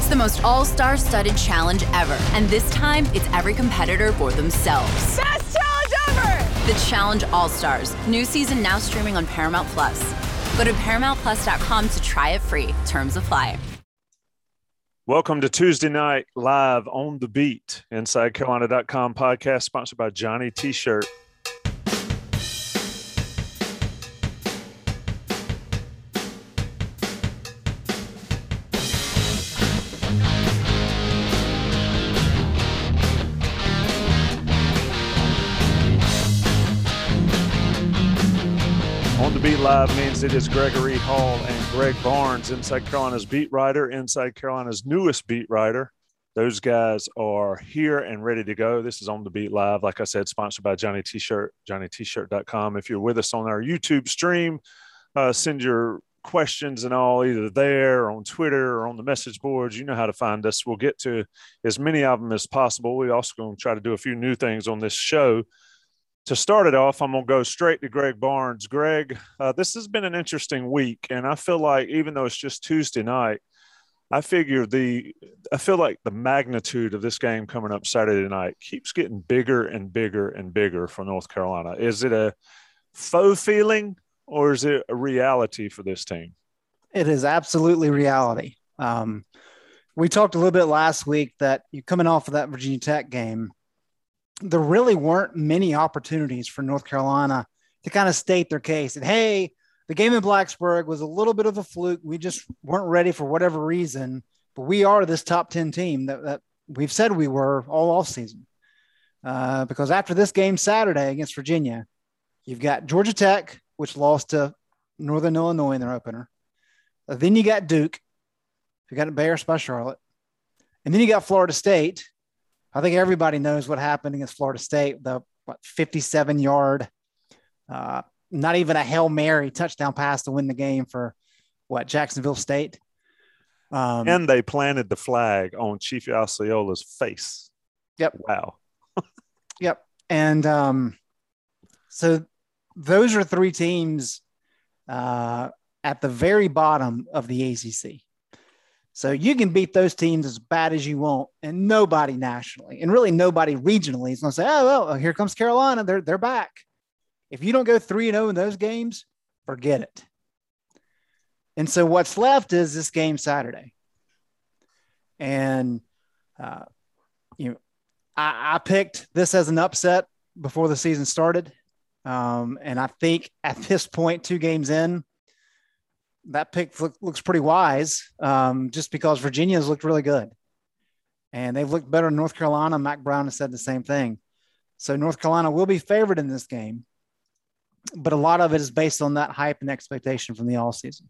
It's the most all star studded challenge ever. And this time, it's every competitor for themselves. Best challenge ever! The Challenge All Stars. New season now streaming on Paramount Plus. Go to ParamountPlus.com to try it free. Terms apply. Welcome to Tuesday Night Live on the Beat, InsideCarolina.com podcast sponsored by Johnny T shirt. Live means it is Gregory Hall and Greg Barnes, Inside Carolina's beat writer, Inside Carolina's newest beat writer. Those guys are here and ready to go. This is On the Beat Live, like I said, sponsored by Johnny T-shirt, johnnytshirt.com. If you're with us on our YouTube stream, uh, send your questions and all either there or on Twitter or on the message boards. You know how to find us. We'll get to as many of them as possible. We're also going to try to do a few new things on this show to start it off, I'm going to go straight to Greg Barnes. Greg, uh, this has been an interesting week, and I feel like even though it's just Tuesday night, I figure the I feel like the magnitude of this game coming up Saturday night keeps getting bigger and bigger and bigger for North Carolina. Is it a faux feeling or is it a reality for this team? It is absolutely reality. Um, we talked a little bit last week that you coming off of that Virginia Tech game, there really weren't many opportunities for North Carolina to kind of state their case and hey, the game in Blacksburg was a little bit of a fluke. We just weren't ready for whatever reason, but we are this top 10 team that, that we've said we were all off season. Uh, because after this game Saturday against Virginia, you've got Georgia Tech, which lost to Northern Illinois in their opener. Uh, then you got Duke, who got embarrassed by Charlotte. And then you got Florida State, I think everybody knows what happened against Florida State. The what, 57 yard, uh, not even a hail mary touchdown pass to win the game for what Jacksonville State. Um, and they planted the flag on Chief Osceola's face. Yep. Wow. yep. And um, so those are three teams uh, at the very bottom of the ACC. So you can beat those teams as bad as you want, and nobody nationally, and really nobody regionally is going to say, "Oh well, here comes Carolina. They're they're back." If you don't go three and zero in those games, forget it. And so what's left is this game Saturday, and uh, you know, I, I picked this as an upset before the season started, um, and I think at this point, two games in, that pick look, looks pretty wise um, just because Virginia's looked really good. And they've looked better in North Carolina. Mack Brown has said the same thing. So North Carolina will be favored in this game. But a lot of it is based on that hype and expectation from the all season.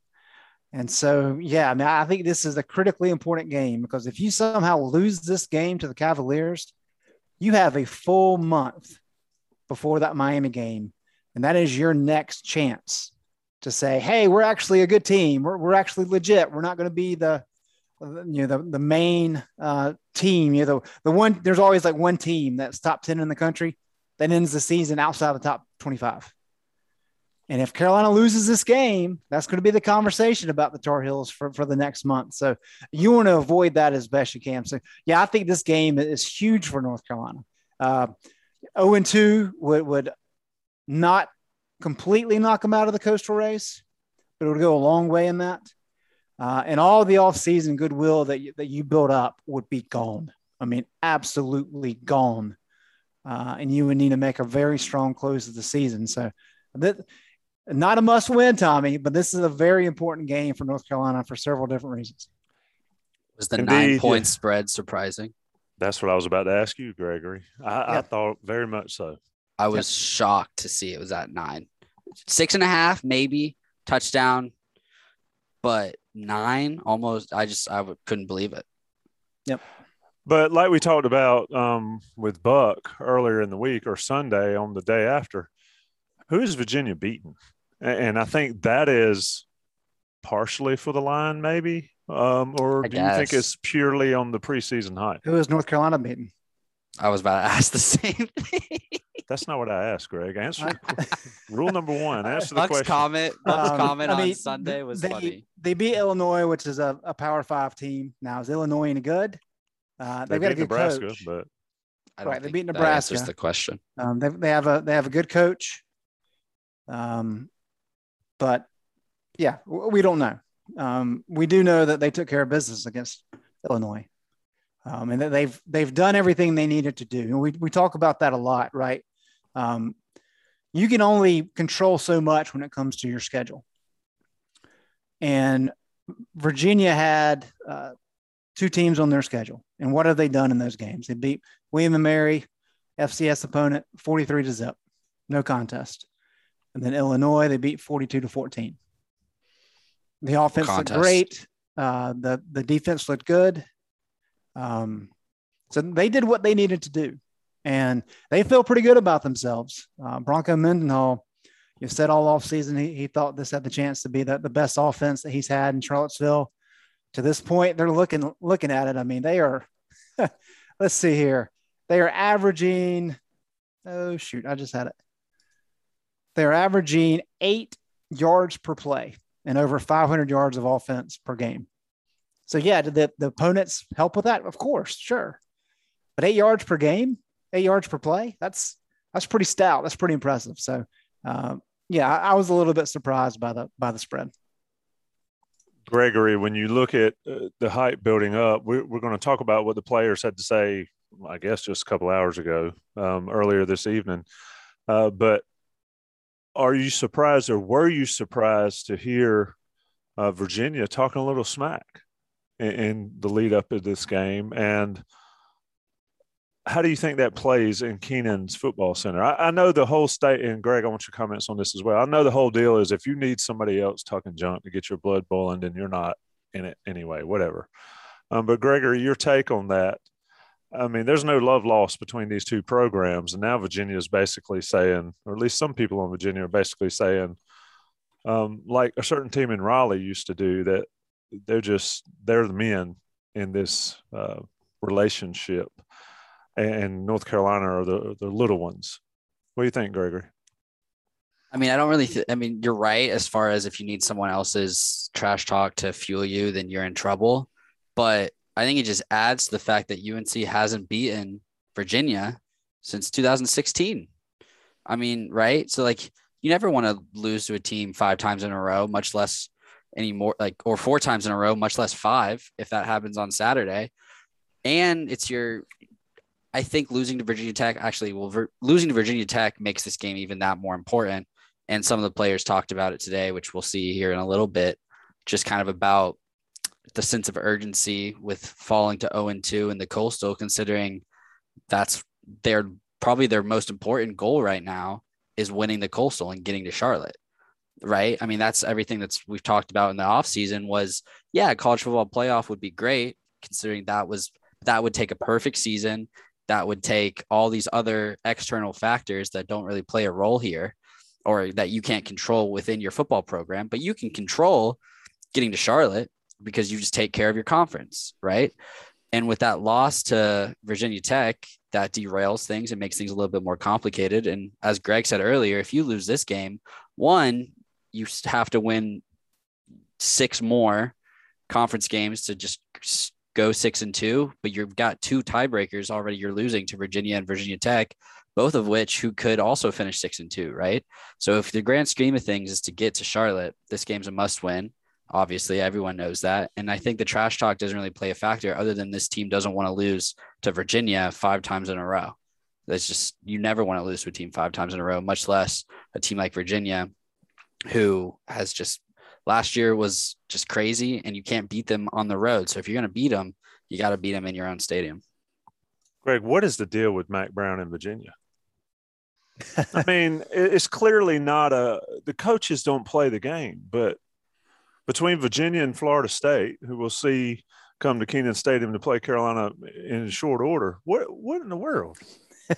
And so, yeah, I mean, I think this is a critically important game because if you somehow lose this game to the Cavaliers, you have a full month before that Miami game. And that is your next chance to say, hey, we're actually a good team. We're, we're actually legit. We're not going to be the you know the, the main uh, team. You know the, the one. There's always like one team that's top ten in the country that ends the season outside the top 25. And if Carolina loses this game, that's going to be the conversation about the Tar Heels for, for the next month. So you want to avoid that as best you can. So yeah, I think this game is huge for North Carolina. Uh, 0 and 2 would, would not completely knock them out of the coastal race, but it would go a long way in that. Uh, and all the offseason goodwill that you, that you build up would be gone. I mean, absolutely gone. Uh, and you would need to make a very strong close of the season. So, that, not a must win, Tommy, but this is a very important game for North Carolina for several different reasons. Was the Indeed, nine point spread surprising? That's what I was about to ask you, Gregory. I, I thought very much so. I was yep. shocked to see it was at nine. Six and a half, maybe touchdown, but nine almost. I just I w- couldn't believe it. Yep. But like we talked about um, with Buck earlier in the week or Sunday on the day after, who is Virginia beaten? And I think that is partially for the line, maybe. Um, or I do guess. you think it's purely on the preseason hype? Who is North Carolina beaten? I was about to ask the same thing. That's not what I asked, Greg. Answer rule number one. Answer the Buck's question. comment. Buck's Um, comment I on Sunday was they, funny. They beat Illinois, which is a, a Power Five team. Now, is Illinois any good? Uh, They they've got a beat good Nebraska, coach. but I right, they beat Nebraska. answers Nebraska. the question. Um, they, they have a they have a good coach. Um, but yeah, we don't know. Um, we do know that they took care of business against Illinois, um, and that they've they've done everything they needed to do. And we we talk about that a lot, right? Um, you can only control so much when it comes to your schedule. And Virginia had uh, two teams on their schedule, and what have they done in those games? They beat William and Mary, FCS opponent, 43 to zip, no contest. And then Illinois, they beat 42 to 14. The offense Contest. looked great. Uh, the the defense looked good. Um, so they did what they needed to do, and they feel pretty good about themselves. Uh, Bronco Mendenhall, you said all off season he, he thought this had the chance to be the, the best offense that he's had in Charlottesville. To this point, they're looking looking at it. I mean, they are. let's see here. They are averaging. Oh shoot! I just had it. They're averaging eight yards per play and over 500 yards of offense per game. So yeah, did the, the opponents help with that? Of course, sure. But eight yards per game, eight yards per play, that's that's pretty stout. That's pretty impressive. So um, yeah, I, I was a little bit surprised by the by the spread. Gregory, when you look at uh, the hype building up, we're, we're going to talk about what the players had to say, I guess, just a couple hours ago, um, earlier this evening. Uh, but are you surprised or were you surprised to hear uh, Virginia talking a little smack in, in the lead up of this game? And how do you think that plays in Kenan's football center? I, I know the whole state, and Greg, I want your comments on this as well. I know the whole deal is if you need somebody else talking junk to get your blood boiling, then you're not in it anyway, whatever. Um, but Gregory, your take on that? I mean, there's no love lost between these two programs, and now Virginia is basically saying, or at least some people on Virginia are basically saying, um, like a certain team in Raleigh used to do, that they're just they're the men in this uh, relationship, and North Carolina are the the little ones. What do you think, Gregory? I mean, I don't really. Th- I mean, you're right as far as if you need someone else's trash talk to fuel you, then you're in trouble. But I think it just adds to the fact that UNC hasn't beaten Virginia since 2016. I mean, right? So like, you never want to lose to a team five times in a row, much less any more like or four times in a row, much less five if that happens on Saturday. And it's your I think losing to Virginia Tech actually will ver- losing to Virginia Tech makes this game even that more important. And some of the players talked about it today, which we'll see here in a little bit, just kind of about the sense of urgency with falling to 0 and 2 in the coastal, considering that's their probably their most important goal right now is winning the coastal and getting to Charlotte. Right. I mean, that's everything that's we've talked about in the offseason was yeah, college football playoff would be great, considering that was that would take a perfect season that would take all these other external factors that don't really play a role here or that you can't control within your football program, but you can control getting to Charlotte because you just take care of your conference, right? And with that loss to Virginia Tech, that derails things and makes things a little bit more complicated. And as Greg said earlier, if you lose this game, one, you have to win six more conference games to just go six and two, but you've got two tiebreakers already you're losing to Virginia and Virginia Tech, both of which who could also finish six and two, right? So if the grand scheme of things is to get to Charlotte, this game's a must win. Obviously, everyone knows that. And I think the trash talk doesn't really play a factor other than this team doesn't want to lose to Virginia five times in a row. That's just, you never want to lose to a team five times in a row, much less a team like Virginia, who has just last year was just crazy and you can't beat them on the road. So if you're going to beat them, you got to beat them in your own stadium. Greg, what is the deal with Mack Brown in Virginia? I mean, it's clearly not a the coaches don't play the game, but between Virginia and Florida State, who we'll see come to Kenan Stadium to play Carolina in short order, what what in the world?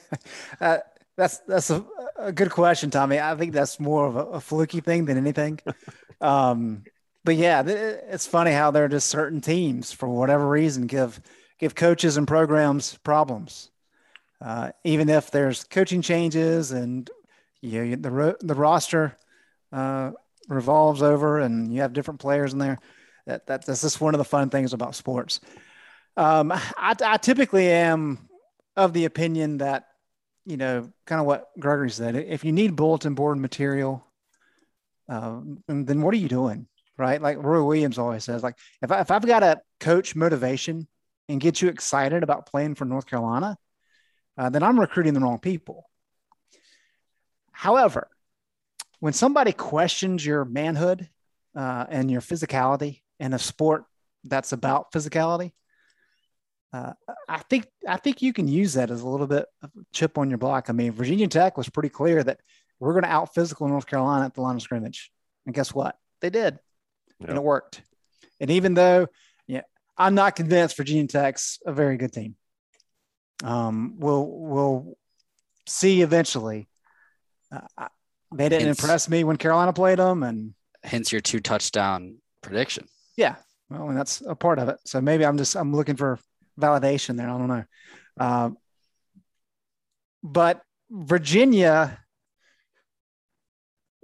uh, that's that's a, a, good question, Tommy. I think that's more of a, a fluky thing than anything. um, but yeah, it's funny how there are just certain teams for whatever reason give give coaches and programs problems. Uh, even if there's coaching changes and you know, the ro- the roster uh, revolves over and you have different players in there, that, that that's just one of the fun things about sports. Um, I, I typically am of the opinion that you know, kind of what Gregory said. If you need bulletin board material, um, then what are you doing? Right. Like Roy Williams always says, like if, I, if I've got a coach motivation and get you excited about playing for North Carolina, uh, then I'm recruiting the wrong people. However, when somebody questions your manhood uh, and your physicality in a sport that's about physicality, uh, I think I think you can use that as a little bit of chip on your block. I mean, Virginia Tech was pretty clear that we're going to out physical North Carolina at the line of scrimmage, and guess what? They did, and it worked. And even though, yeah, I'm not convinced Virginia Tech's a very good team. Um, we'll we'll see eventually. Uh, they didn't hence, impress me when Carolina played them, and hence your two touchdown prediction. Yeah, well, and that's a part of it. So maybe I'm just I'm looking for validation there. I don't know. Uh, but Virginia,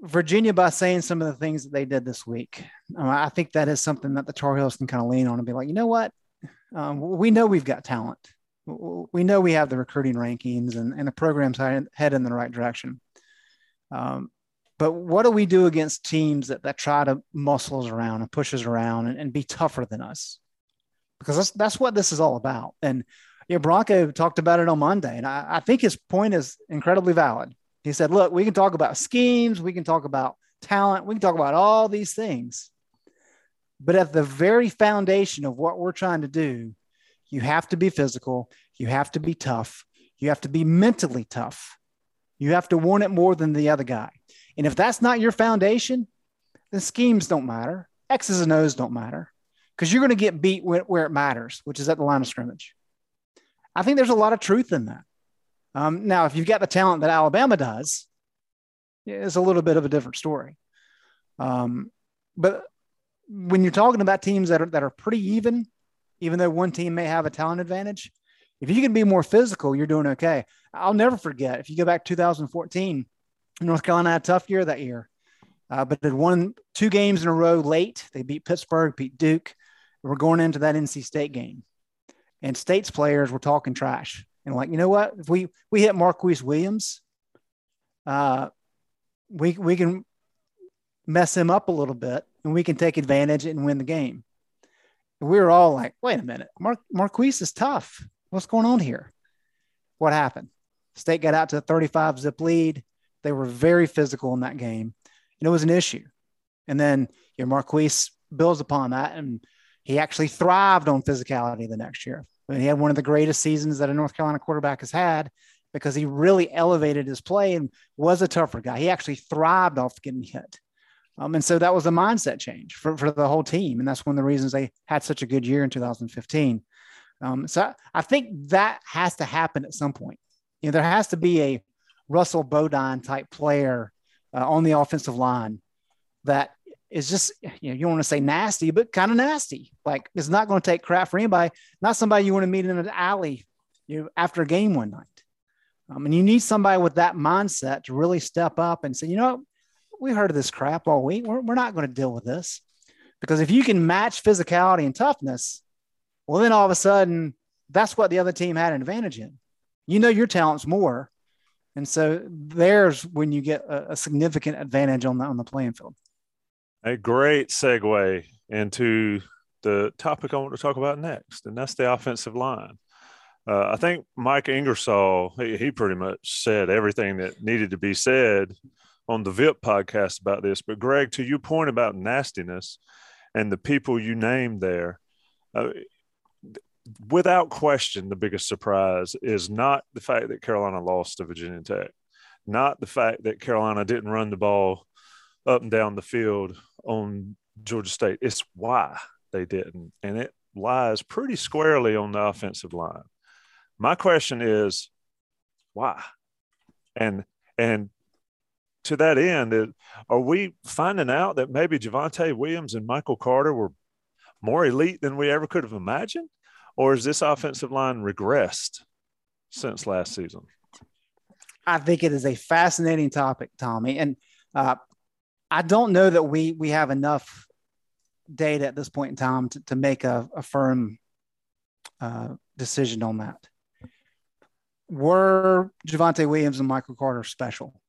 Virginia, by saying some of the things that they did this week, um, I think that is something that the Tar Heels can kind of lean on and be like, you know what? Um, we know we've got talent. We know we have the recruiting rankings and, and the program's head in the right direction. Um, but what do we do against teams that, that try to muscle us around and push us around and, and be tougher than us? Because that's that's what this is all about. And you know, Bronco talked about it on Monday, and I, I think his point is incredibly valid. He said, "Look, we can talk about schemes, we can talk about talent, we can talk about all these things, but at the very foundation of what we're trying to do, you have to be physical, you have to be tough, you have to be mentally tough, you have to want it more than the other guy. And if that's not your foundation, then schemes don't matter, X's and O's don't ma." Because you're going to get beat where, where, it matters, which is at the line of scrimmage. I think there's a lot of truth in that. Um, now, if you've got the talent that Alabama does, it's a little bit of a different story. Um, but when you're talking about teams that are that are pretty even, even though one team may have a talent advantage, if you can be more physical, you're doing okay. I'll never forget if you go back 2014, North Carolina had a tough year that year, uh, but they won two games in a row late. They beat Pittsburgh, beat Duke we're going into that NC State game, and State's players were talking trash and like, you know what? If we we hit Marquise Williams, uh, we we can mess him up a little bit, and we can take advantage and win the game. And we were all like, wait a minute, Mar- Marquise is tough. What's going on here? What happened? State got out to a 35 zip lead. They were very physical in that game, and it was an issue. And then your know, Marquise builds upon that and he actually thrived on physicality the next year. I mean, he had one of the greatest seasons that a North Carolina quarterback has had because he really elevated his play and was a tougher guy. He actually thrived off getting hit. Um, and so that was a mindset change for, for the whole team. And that's one of the reasons they had such a good year in 2015. Um, so I think that has to happen at some point. You know, there has to be a Russell Bodine type player uh, on the offensive line that is just you know you don't want to say nasty, but kind of nasty. Like it's not going to take crap for anybody. Not somebody you want to meet in an alley, you know, after a game one night. Um, and you need somebody with that mindset to really step up and say, you know, we heard of this crap all week. We're, we're not going to deal with this because if you can match physicality and toughness, well, then all of a sudden that's what the other team had an advantage in. You know your talent's more, and so there's when you get a, a significant advantage on the on the playing field. A great segue into the topic I want to talk about next, and that's the offensive line. Uh, I think Mike Ingersoll, he, he pretty much said everything that needed to be said on the VIP podcast about this. But Greg, to your point about nastiness and the people you named there, uh, without question, the biggest surprise is not the fact that Carolina lost to Virginia Tech, not the fact that Carolina didn't run the ball up and down the field on Georgia State. It's why they didn't. And it lies pretty squarely on the offensive line. My question is why? And and to that end, are we finding out that maybe Javonte Williams and Michael Carter were more elite than we ever could have imagined? Or is this offensive line regressed since last season? I think it is a fascinating topic, Tommy, and uh, I don't know that we we have enough data at this point in time to, to make a, a firm uh, decision on that. Were Javonte Williams and Michael Carter special?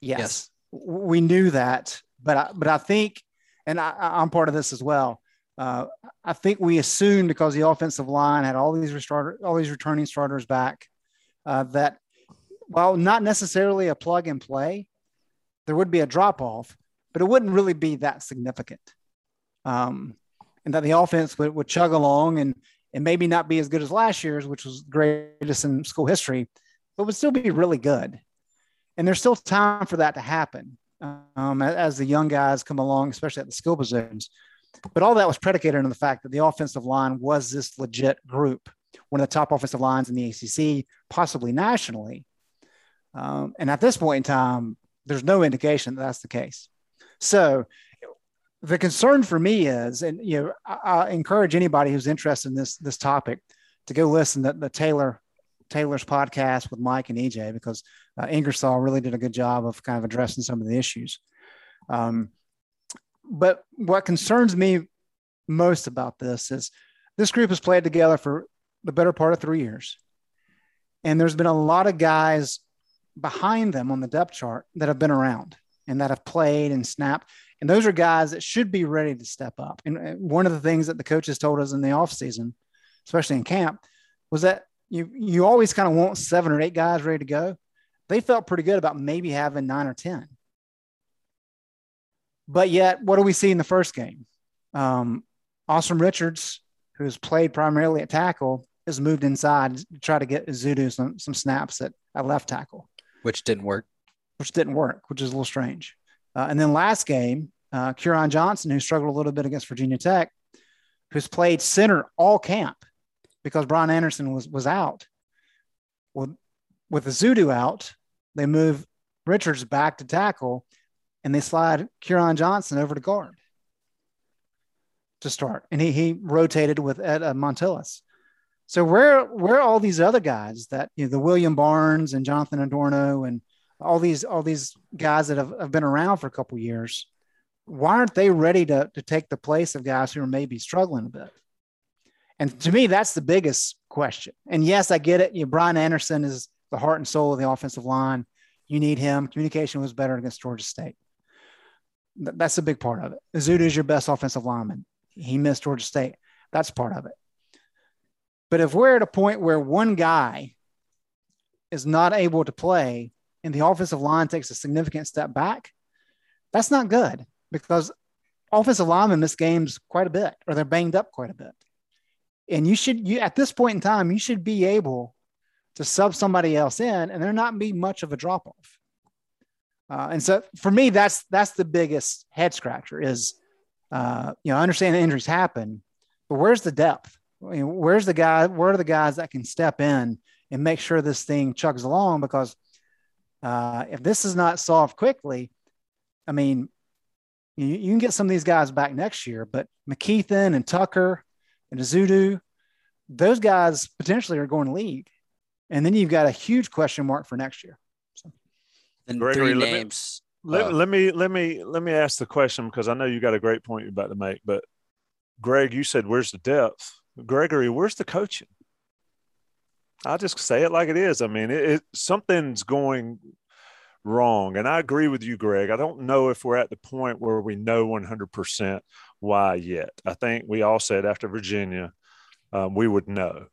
Yes, yes. we knew that, but I, but I think, and I, I'm part of this as well. Uh, I think we assumed because the offensive line had all these starter, all these returning starters back, uh, that while not necessarily a plug and play, there would be a drop off, but it wouldn't really be that significant. Um, and that the offense would, would chug along and and maybe not be as good as last year's, which was greatest in school history, but would still be really good. And there's still time for that to happen um, as the young guys come along, especially at the skill positions. But all that was predicated on the fact that the offensive line was this legit group, one of the top offensive lines in the ACC, possibly nationally. Um, and at this point in time, there's no indication that that's the case. So the concern for me is, and you know, I, I, encourage anybody who's interested in this this topic to go listen to the Taylor Taylor's podcast with Mike and EJ because uh, Ingersoll really did a good job of kind of addressing some of the issues. Um, but what concerns me most about this is this group has played together for the better part of three years, and there's been a lot of guys behind them on the depth chart that have been around and that have played and snapped. And those are guys that should be ready to step up. And one of the things that the coaches told us in the offseason, especially in camp, was that you you always kind of want seven or eight guys ready to go. They felt pretty good about maybe having nine or ten. But yet, what do we see in the first game? Um, Asim Richards, who's played primarily at tackle, has moved inside to try to get Ezeudu some, some snaps at, at left tackle. Which didn't work. Which didn't work, which is a little strange. Uh, and then last game, uh, Quiron Johnson, who struggled a little bit against Virginia Tech, who's played center all camp because Brian Anderson was was out. Well, with Ezeudu out, they move Richards back to tackle, and they slide Quiron Johnson over to guard to start, and he he rotated with Ed uh. So where where all these other guys that you know the William Barnes and Jonathan Adorno and all these all these guys that have, have been around for a couple years, why aren't they ready to, to take the place of guys who are maybe struggling a bit? And to me, that's the biggest question. And yes, I get it. You know, Brian Anderson is the heart and soul of the offensive line. You need him. Communication was better against Georgia State. That's a big part of it. Ezeudu is your best offensive lineman. He missed Georgia State. That's part of it. But if we're at a point where one guy is not able to play and the offensive line takes a significant step back, that's not good because offensive linemen miss games quite a bit or they're banged up quite a bit. And you should, you at this point in time, you should be able to sub somebody else in and there not be much of a drop off. Uh, and so for me, that's that's the biggest head scratcher is, uh, you know, I understand the injuries happen, but where's the depth? I mean, where's the guy? Where are the guys that can step in and make sure this thing chugs along? Because uh, if this is not solved quickly, I mean, you, you, can get some of these guys back next year, but McKethan and Tucker and Ezeudu, those guys potentially are going to leave. And then you've got a huge question mark for next year. So. And Gregory, three names. Let, uh, let me let me let me ask the question because I know you got a great point you're about to make. But Greg, you said where's the depth? Gregory, where's the coaching? I'll just say it like it is. I mean, it, it, something's going wrong. And I agree with you, Greg. I don't know if we're at the point where we know 100% why yet. I think we all said after Virginia, um, we would know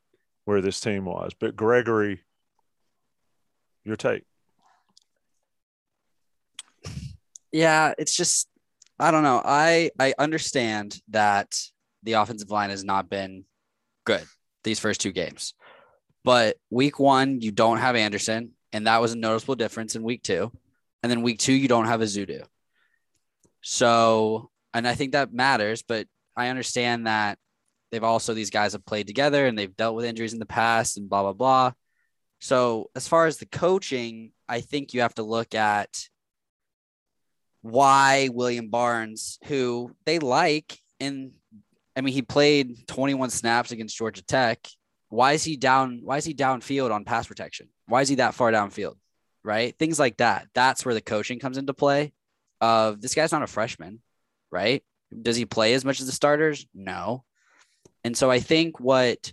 where this team was. But Gregory, your take. Yeah, it's just I don't know. I I understand that the offensive line has not been good these first two games. But week one, you don't have Anderson, and that was a noticeable difference in week two. And then week two, you don't have Ezeudu. So, and I think that matters, but I understand that they've also, these guys have played together and they've dealt with injuries in the past and blah, blah, blah. So, as far as the coaching, I think you have to look at why William Barnes, who they like, and I mean, he played 21 snaps against Georgia Tech why is he down? Why is he downfield on pass protection? Why is he that far downfield? Right? Things like that. That's where the coaching comes into play. Of this guy's not a freshman, right? Does he play as much as the starters? No. And so I think what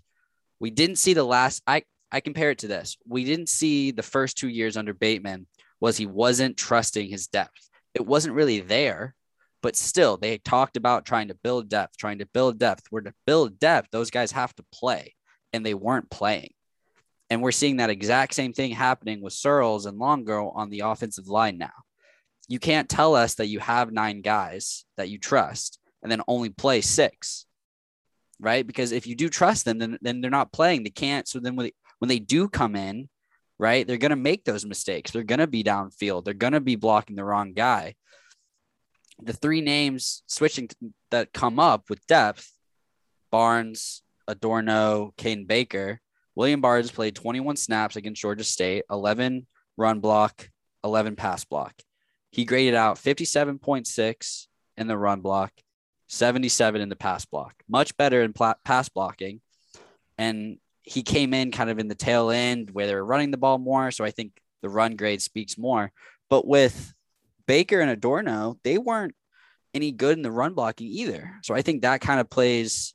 we didn't see the last I I compare it to this. We didn't see the first 2 years under Bateman was he wasn't trusting his depth. It wasn't really there, but still they talked about trying to build depth, trying to build depth. Where to build depth, those guys have to play and they weren't playing. And we're seeing that exact same thing happening with Searels and Longo on the offensive line now. You can't tell us that you have nine guys that you trust and then only play six, right? Because if you do trust them, then, then they're not playing. They can't. So then when they, when they do come in, right, they're going to make those mistakes. They're going to be downfield. They're going to be blocking the wrong guy. The three names switching that come up with depth Barnes, Adorno, Caden Baker. William Barnes played 21 snaps against Georgia State, 11 run block, 11 pass block. He graded out 57.6 in the run block, 77 in the pass block. Much better in pl- pass blocking. And he came in kind of in the tail end where they were running the ball more. So I think the run grade speaks more. But with Baker and Adorno, they weren't any good in the run blocking either. So I think that kind of plays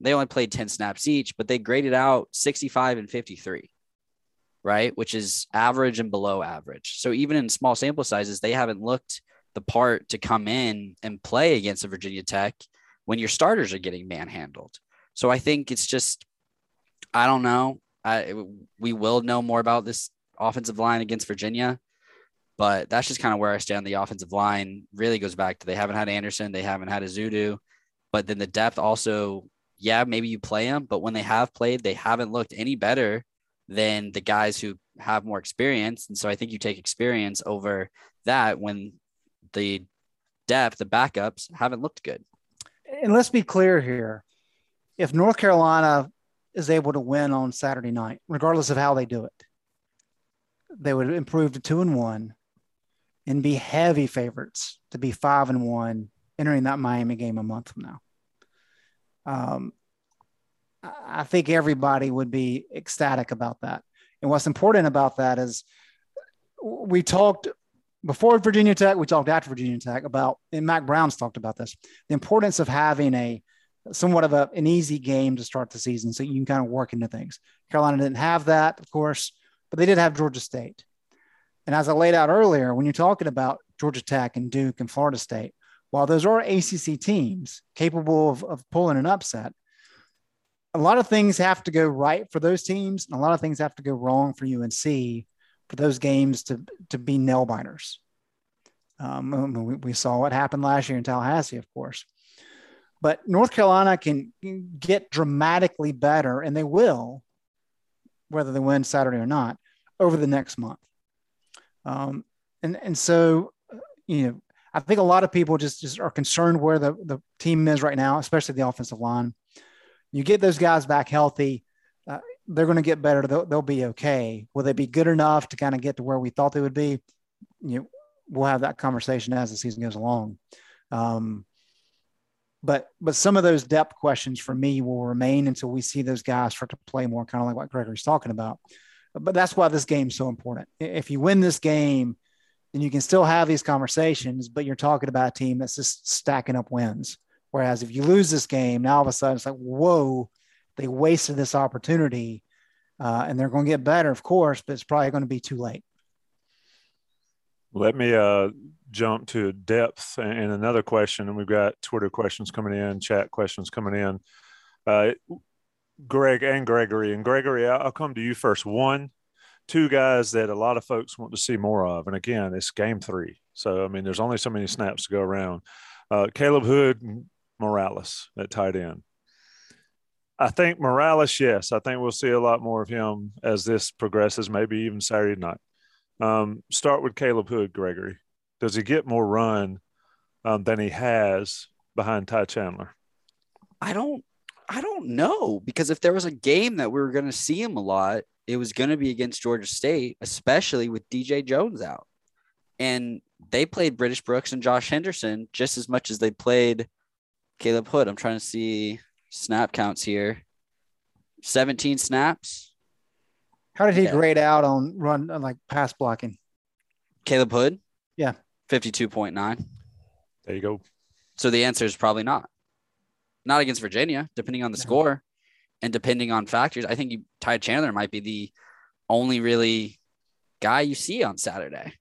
they only played 10 snaps each, but they graded out 65 and 53, right? Which is average and below average. So even in small sample sizes, they haven't looked the part to come in and play against a Virginia Tech when your starters are getting manhandled. So I think it's just, I don't know. I, we will know more about this offensive line against Virginia, but that's just kind of where I stand. The offensive line really goes back to they haven't had Anderson, they haven't had Ezeudu, but then the depth also yeah, maybe you play them, but when they have played, they haven't looked any better than the guys who have more experience. And so I think you take experience over that when the depth, the backups haven't looked good. And let's be clear here. If North Carolina is able to win on Saturday night, regardless of how they do it, they would improve to two and one and be heavy favorites to be five and one entering that Miami game a month from now um, I think everybody would be ecstatic about that. And what's important about that is we talked before Virginia Tech, we talked after Virginia Tech about, and Mack Brown's talked about this, the importance of having a somewhat of a, an easy game to start the season so you can kind of work into things. Carolina didn't have that, of course, but they did have Georgia State. And as I laid out earlier, when you're talking about Georgia Tech and Duke and Florida State, while those are ACC teams capable of, of pulling an upset, a lot of things have to go right for those teams, and a lot of things have to go wrong for UNC for those games to, to be nail biters. Um, we, we saw what happened last year in Tallahassee, of course. But North Carolina can get dramatically better, and they will, whether they win Saturday or not, over the next month. Um, and and so, you know, I think a lot of people just, just are concerned where the, the team is right now, especially the offensive line. You get those guys back healthy, uh, they're going to get better. They'll, they'll be okay. Will they be good enough to kind of get to where we thought they would be? You know, we'll have that conversation as the season goes along. Um, but but some of those depth questions for me will remain until we see those guys start to play more, kind of like what Gregory's talking about. But that's why this game's so important. If you win this game, and you can still have these conversations, but you're talking about a team that's just stacking up wins. Whereas if you lose this game, now all of a sudden it's like, whoa, they wasted this opportunity. Uh, and they're going to get better, of course, but it's probably going to be too late. Let me uh, jump to depth and another question. And we've got Twitter questions coming in, chat questions coming in. Uh, Greg and Gregory. And Gregory, I'll come to you first. One, two guys that a lot of folks want to see more of. And again, it's game three. So, I mean, there's only so many snaps to go around. Uh, Caleb Hood Morales at tight end. I think Morales, yes, I think we'll see a lot more of him as this progresses, maybe even Saturday night. Um, start with Caleb Hood, Gregory. Does he get more run um, than he has behind Ty Chandler? I don't I don't know because if there was a game that we were going to see him a lot, it was going to be against Georgia State, especially with DJ Jones out. And they played British Brooks and Josh Henderson just as much as they played Caleb Hood. I'm trying to see snap counts here. 17 snaps. How did he Yeah. grade out on run uh, like pass blocking? Caleb Hood. Yeah. 52.9. There you go. So the answer is probably not. Not against Virginia, depending on the No. score and depending on factors. I think you, Ty Chandler might be the only really guy you see on Saturday.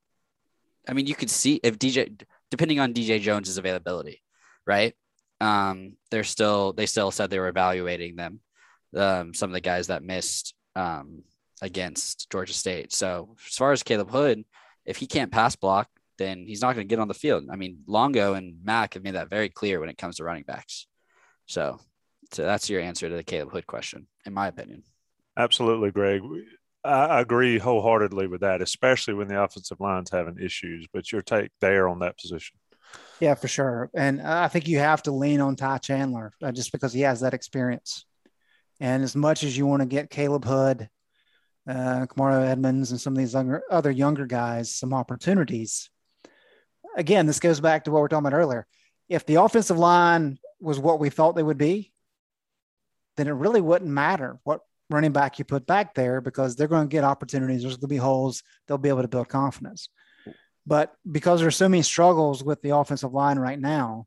I mean, you could see if DJ, depending on DJ Jones's availability, right? Um, they're still they still said they were evaluating them. Um, some of the guys that missed um, against Georgia State. So as far as Caleb Hood, if he can't pass block, then he's not going to get on the field. I mean, Longo and Mack have made that very clear when it comes to running backs. So, so that's your answer to the Caleb Hood question, in my opinion. Absolutely, Greg. I I agree wholeheartedly with that, especially when the offensive line's having issues. But your take there on that position. Yeah, for sure. And I think you have to lean on Ty Chandler uh, just because he has that experience. And as much as you want to get Caleb Hood, uh, Kamarro Edmonds, and some of these younger, other younger guys some opportunities, again, this goes back to what we are talking about earlier. If the offensive line was what we thought they would be, then it really wouldn't matter what running back you put back there because they're going to get opportunities. There's going to be holes. They'll be able to build confidence. But because there's so many struggles with the offensive line right now,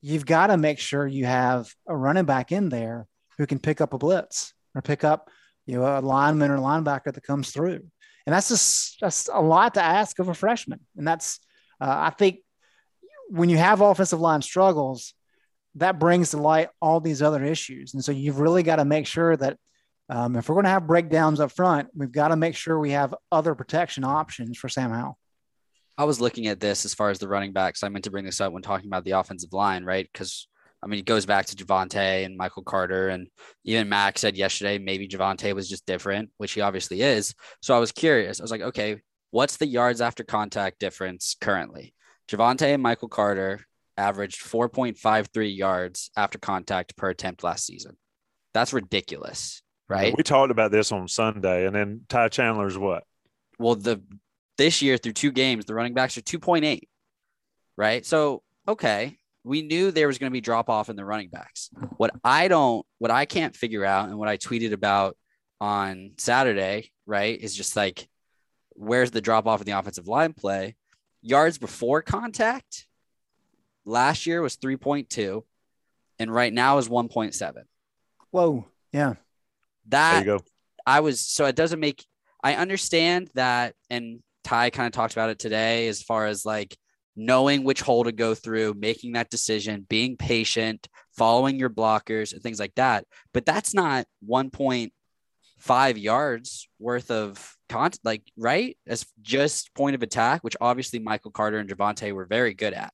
you've got to make sure you have a running back in there who can pick up a blitz or pick up, you know, a lineman or linebacker that comes through. And that's just that's a lot to ask of a freshman. And that's uh, I think when you have offensive line struggles, that brings to light all these other issues. And so you've really got to make sure that um, if we're going to have breakdowns up front, we've got to make sure we have other protection options for Sam Howell. I was looking at this as far as the running backs. I meant to bring this up when talking about the offensive line, right? Because I mean, it goes back to Javonte and Michael Carter, and even Mack said yesterday maybe Javonte was just different, which he obviously is. So I was curious. I was like, okay, what's the yards after contact difference currently? Javonte and Michael Carter averaged 4.53 yards after contact per attempt last season. That's ridiculous, right? We talked about this on Sunday, and then Ty Chandler's what? well the this year through two games the running backs are 2.8 right so okay we knew there was going to be drop off in the running backs what i don't what i can't figure out and what i tweeted about on saturday right is just like where's the drop off in the offensive line play yards before contact last year was 3.2 and right now is 1.7 Whoa. Yeah. There that you go. I was so it doesn't make I understand that and Ty kind of talked about it today as far as like knowing which hole to go through, making that decision, being patient, following your blockers and things like that. But that's not 1.5 yards worth of content, like right? As just point of attack, which obviously Michael Carter and Javonte were very good at.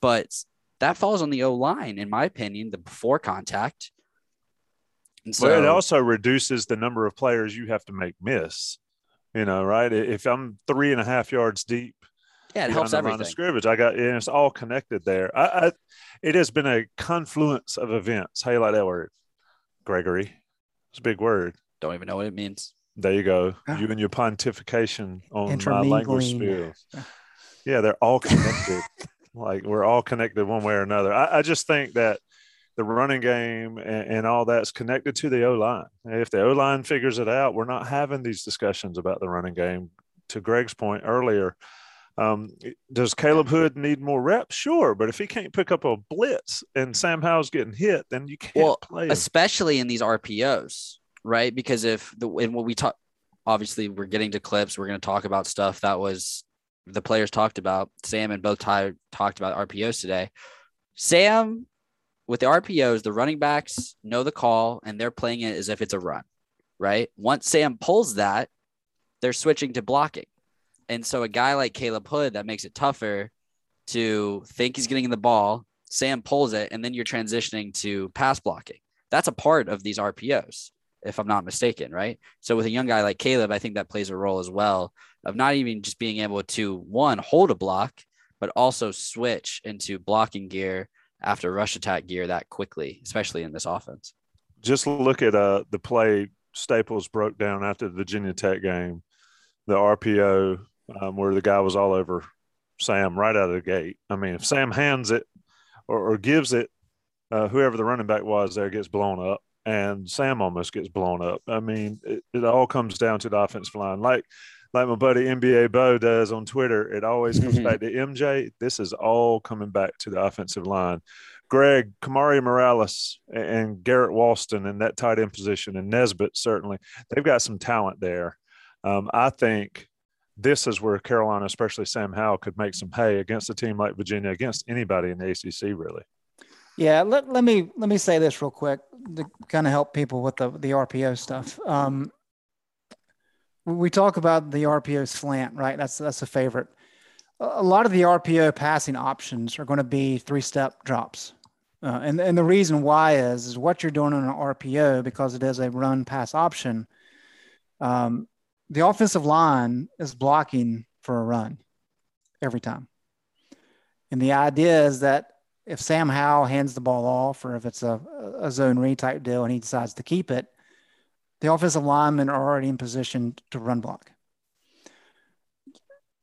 But that falls on the O line, in my opinion, the before contact. And so But it also reduces the number of players you have to make miss. You know, right? If I'm three and a half yards deep, yeah, it behind helps the line of everything. scrimmage, I got and it's all connected there. I, I, it has been a confluence of events. How you like that word, Gregory? It's a big word. Don't even know what it means. There you go. Ah. You and your pontification on my language Intermingling. skills. Yeah, they're all connected. like we're all connected one way or another. I, I just think that the running game and, and all that's connected to the O line. If the O line figures it out, we're not having these discussions about the running game. To Greg's point earlier, um, does Caleb Hood need more reps? Sure, but if he can't pick up a blitz and Sam Howell's getting hit, then you can't Well, play him. especially in these RPOs, right? Because if the and when we talk, obviously we're getting to clips, we're going to talk about stuff that was the players talked about. Sam and both Ty talked about RPOs today. Sam, with the RPOs, the running backs know the call and they're playing it as if it's a run, right? Once Sam pulls that, they're switching to blocking. And so a guy like Caleb Hood, that makes it tougher to think he's getting the ball. Sam pulls it, and then you're transitioning to pass blocking. That's a part of these RPOs, if I'm not mistaken, right? So with a young guy like Caleb, I think that plays a role as well of not even just being able to one hold a block, but also switch into blocking gear after rush attack gear that quickly, especially in this offense. just look at uh, the play Staples broke down after the Virginia Tech game, the RPO um, where the guy was all over Sam right out of the gate. I mean, if Sam hands it or, or gives it, uh, whoever the running back was there gets blown up. And Sam almost gets blown up. I mean, it, it all comes down to the offensive line. Like like my buddy NBA Bo does on Twitter, it always comes back to MJ. This is all coming back to the offensive line. Greg, Kamari Morales, and Garrett Walston in that tight end position, and Nesbit certainly, they've got some talent there. Um, I think this is where Carolina, especially Sam Howell, could make some hay against a team like Virginia, against anybody in the ACC, really. Yeah, let, let me let me say this real quick to kind of help people with the the RPO stuff. Um, we talk about the RPO slant, right? That's that's a favorite. A lot of the RPO passing options are going to be three step drops, uh, and and the reason why is is what you're doing on an RPO because it is a run pass option. Um, the offensive line is blocking for a run every time, and the idea is that if Sam Howell hands the ball off, or if it's a, a zone read type deal and he decides to keep it, the offensive linemen are already in position to run block.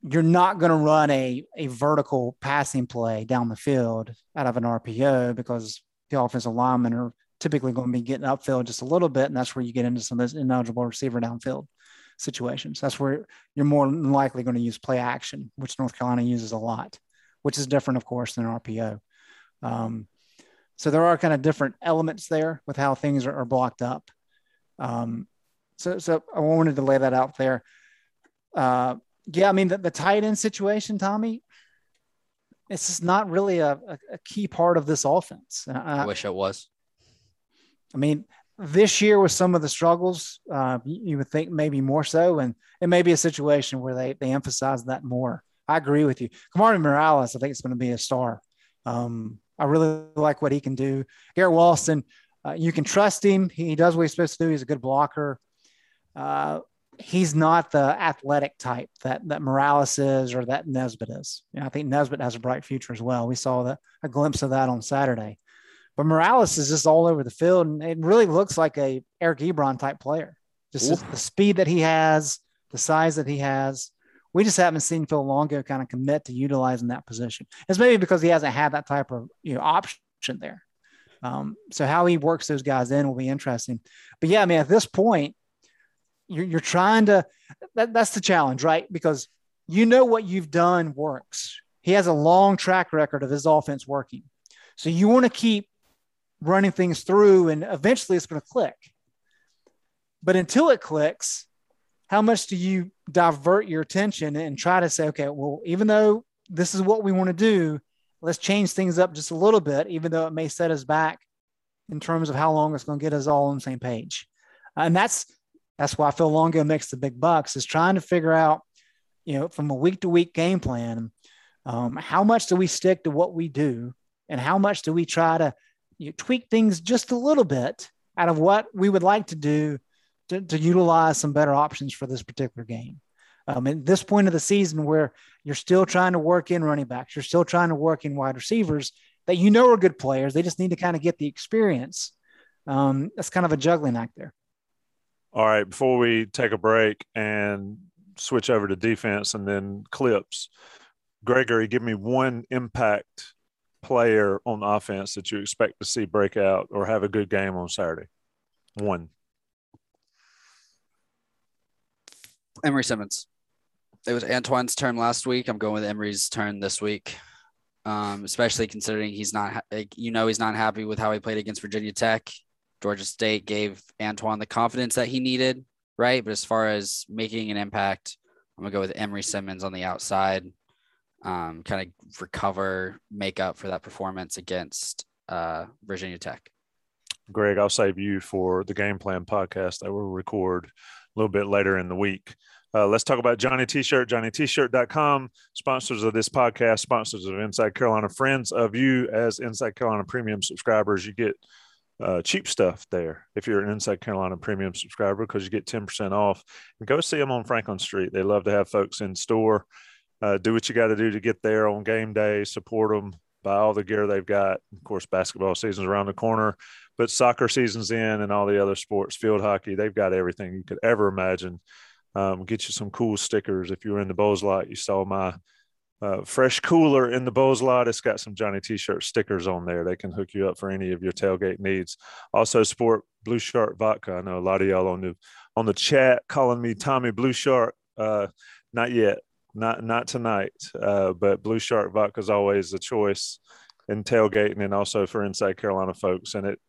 You're not going to run a, a vertical passing play down the field out of an RPO because the offensive linemen are typically going to be getting upfield just a little bit. And that's where you get into some of those ineligible receiver downfield situations. That's where you're more likely going to use play action, which North Carolina uses a lot, which is different, of course, than RPO. Um, so there are kind of different elements there with how things are, are blocked up. Um, so, so I wanted to lay that out there. Uh, yeah, I mean the, the tight end situation, Tommy. It's just not really a, a, a key part of this offense. I, I, wish it was. I mean, this year with some of the struggles, uh, you, you, would think maybe more so, and it may be a situation where they they emphasize that more. I agree with you. Kamari Morales, I think it's going to be a star. Um, I really like what he can do. Garrett Walston, uh, you can trust him. He does what he's supposed to do. He's a good blocker. Uh, he's not the athletic type that that Morales is or that Nesbit is. You know, I think Nesbit has a bright future as well. We saw that a glimpse of that on Saturday. But Morales is just all over the field, and it really looks like a Eric Ebron type player. Just the speed that he has, the size that he has. We just haven't seen Phil Longo kind of commit to utilizing that position. It's maybe because he hasn't had that type of you know option there. Um, so how he works those guys in will be interesting. But yeah, I mean, at this point, you're, you're trying to. That, that's the challenge, right? Because you know what you've done works. He has a long track record of his offense working. So you want to keep running things through, and eventually it's going to click. But until it clicks, how much do you divert your attention and try to say, okay, well, even though this is what we want to do, let's change things up just a little bit, even though it may set us back in terms of how long it's going to get us all on the same page. And that's that's why Phil Longo makes the big bucks is trying to figure out, you know, from a week to week game plan, um, how much do we stick to what we do, and how much do we try to you know, tweak things just a little bit out of what we would like to do to, to utilize some better options for this particular game. Um, at this point of the season, where you're still trying to work in running backs, you're still trying to work in wide receivers that you know are good players. They just need to kind of get the experience. Um, that's kind of a juggling act there. All right. Before we take a break and switch over to defense and then clips, Gregory, give me one impact player on offense that you expect to see break out or have a good game on Saturday. One. Emery Simmons it was Antoine's turn last week. I'm going with Emery's turn this week. Um, especially considering he's not, you know, he's not happy with how he played against Virginia Tech. Georgia State gave Antoine the confidence that he needed, right? But as far as making an impact, I'm gonna go with Emery Simmons on the outside, um, kind of recover, make up for that performance against uh, Virginia Tech. Greg, I'll save you for the game plan podcast that we'll record a little bit later in the week. Uh, let's talk about Johnny T-shirt, johnnytshirt.com, sponsors of this podcast, sponsors of Inside Carolina, friends of you as Inside Carolina premium subscribers. You get uh, cheap stuff there if you're an Inside Carolina premium subscriber because you get 10% off. And go see them on Franklin Street. They love to have folks in store. Uh, do what you got to do to get there on game day, support them, buy all the gear they've got. Of course, basketball season's around the corner, but soccer season's in and all the other sports, field hockey, they've got everything you could ever imagine um, get you some cool stickers. If you were in the Bowls lot, you saw my uh, fresh cooler in the Bulls lot. It's got some Johnny T-shirt stickers on there. They can hook you up for any of your tailgate needs. Also, sport Blue Shark vodka. I know a lot of y'all on the on the chat calling me Tommy Blue Shark. Uh, not yet, not not tonight. Uh, but Blue Shark vodka is always a choice in tailgating and also for Inside Carolina folks. And it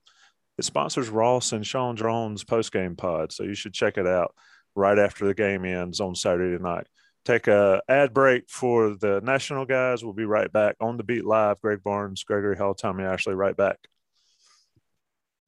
it sponsors Ross and Sean Drone's post game pod, so you should check it out right after the game ends on Saturday night take a ad break for the national guys. We'll be right back on the beat live. Greg Barnes, Gregory Hall, Tommy Ashley, right back.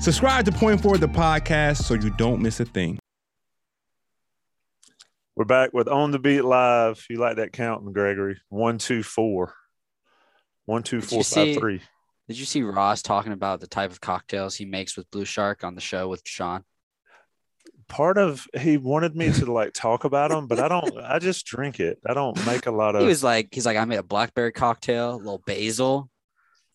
Subscribe to Point Forward the podcast so you don't miss a thing. We're back with On the Beat Live. You like that counting, Gregory? One, two, four. One, two, four, five, three. Did you see Ross talking about the type of cocktails he makes with Blue Shark on the show with Sean? Part of he wanted me to like talk about them, but I don't. I just drink it. I don't make a lot of. He was like, he's like, I made a blackberry cocktail, a little basil,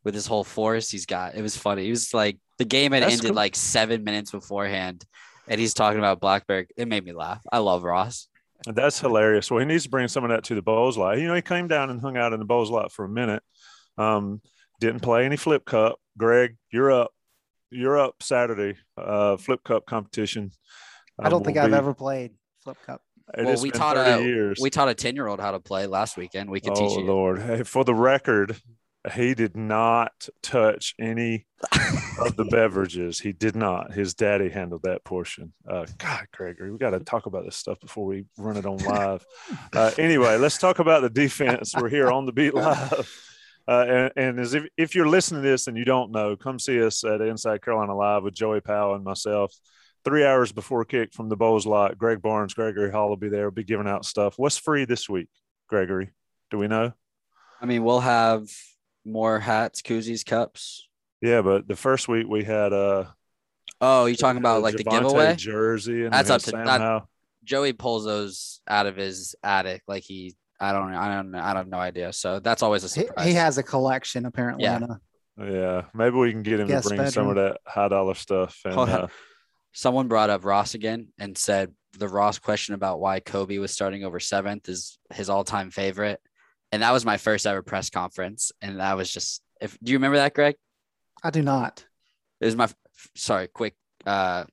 with his whole force he's got. It was funny. He was like, the game had That's ended cool. like seven minutes beforehand, and he's talking about Blackberry. It made me laugh. I love Ross. That's hilarious. Well, he needs to bring some of that to the Bulls lot. You know, he came down and hung out in the Bulls lot for a minute. Um, didn't play any flip cup. Greg, you're up. You're up Saturday. Uh, flip cup competition. Um, I don't think I've ever played flip cup. It well, we taught a years. we taught a ten year old how to play last weekend. We could oh, teach you. Lord, hey, for the record, he did not touch any of the beverages. He did not. His daddy handled that portion. Uh, God, Gregory, we got to talk about this stuff before we run it on live. Uh, anyway, let's talk about the defense. We're here on the beat live. Uh, and, and as if, if you're listening to this and you don't know, come see us at Inside Carolina Live with Joey Powell and myself. Three hours before kick from the Bulls lot, Greg Barnes, Gregory Hall will be there. We'll be giving out stuff. What's free this week, Gregory? Do we know? I mean, we'll have more hats, koozies, cups. Yeah, but the first week we had uh Oh, you talking about like the giveaway jersey? And That's up to that. Joey pulls those out of his attic, like he. I don't. I don't. I have no idea. So that's always a surprise. He, he has a collection apparently. Yeah. yeah. Maybe we can get him to bring bedroom. some of that high dollar stuff. And, uh, Someone brought up Ross again and said the Ross question about why Kobe was starting over seventh is his all time favorite and that was my first ever press conference, and that was just. If do you remember that, Greg? I do not. It was my sorry, quick. Uh,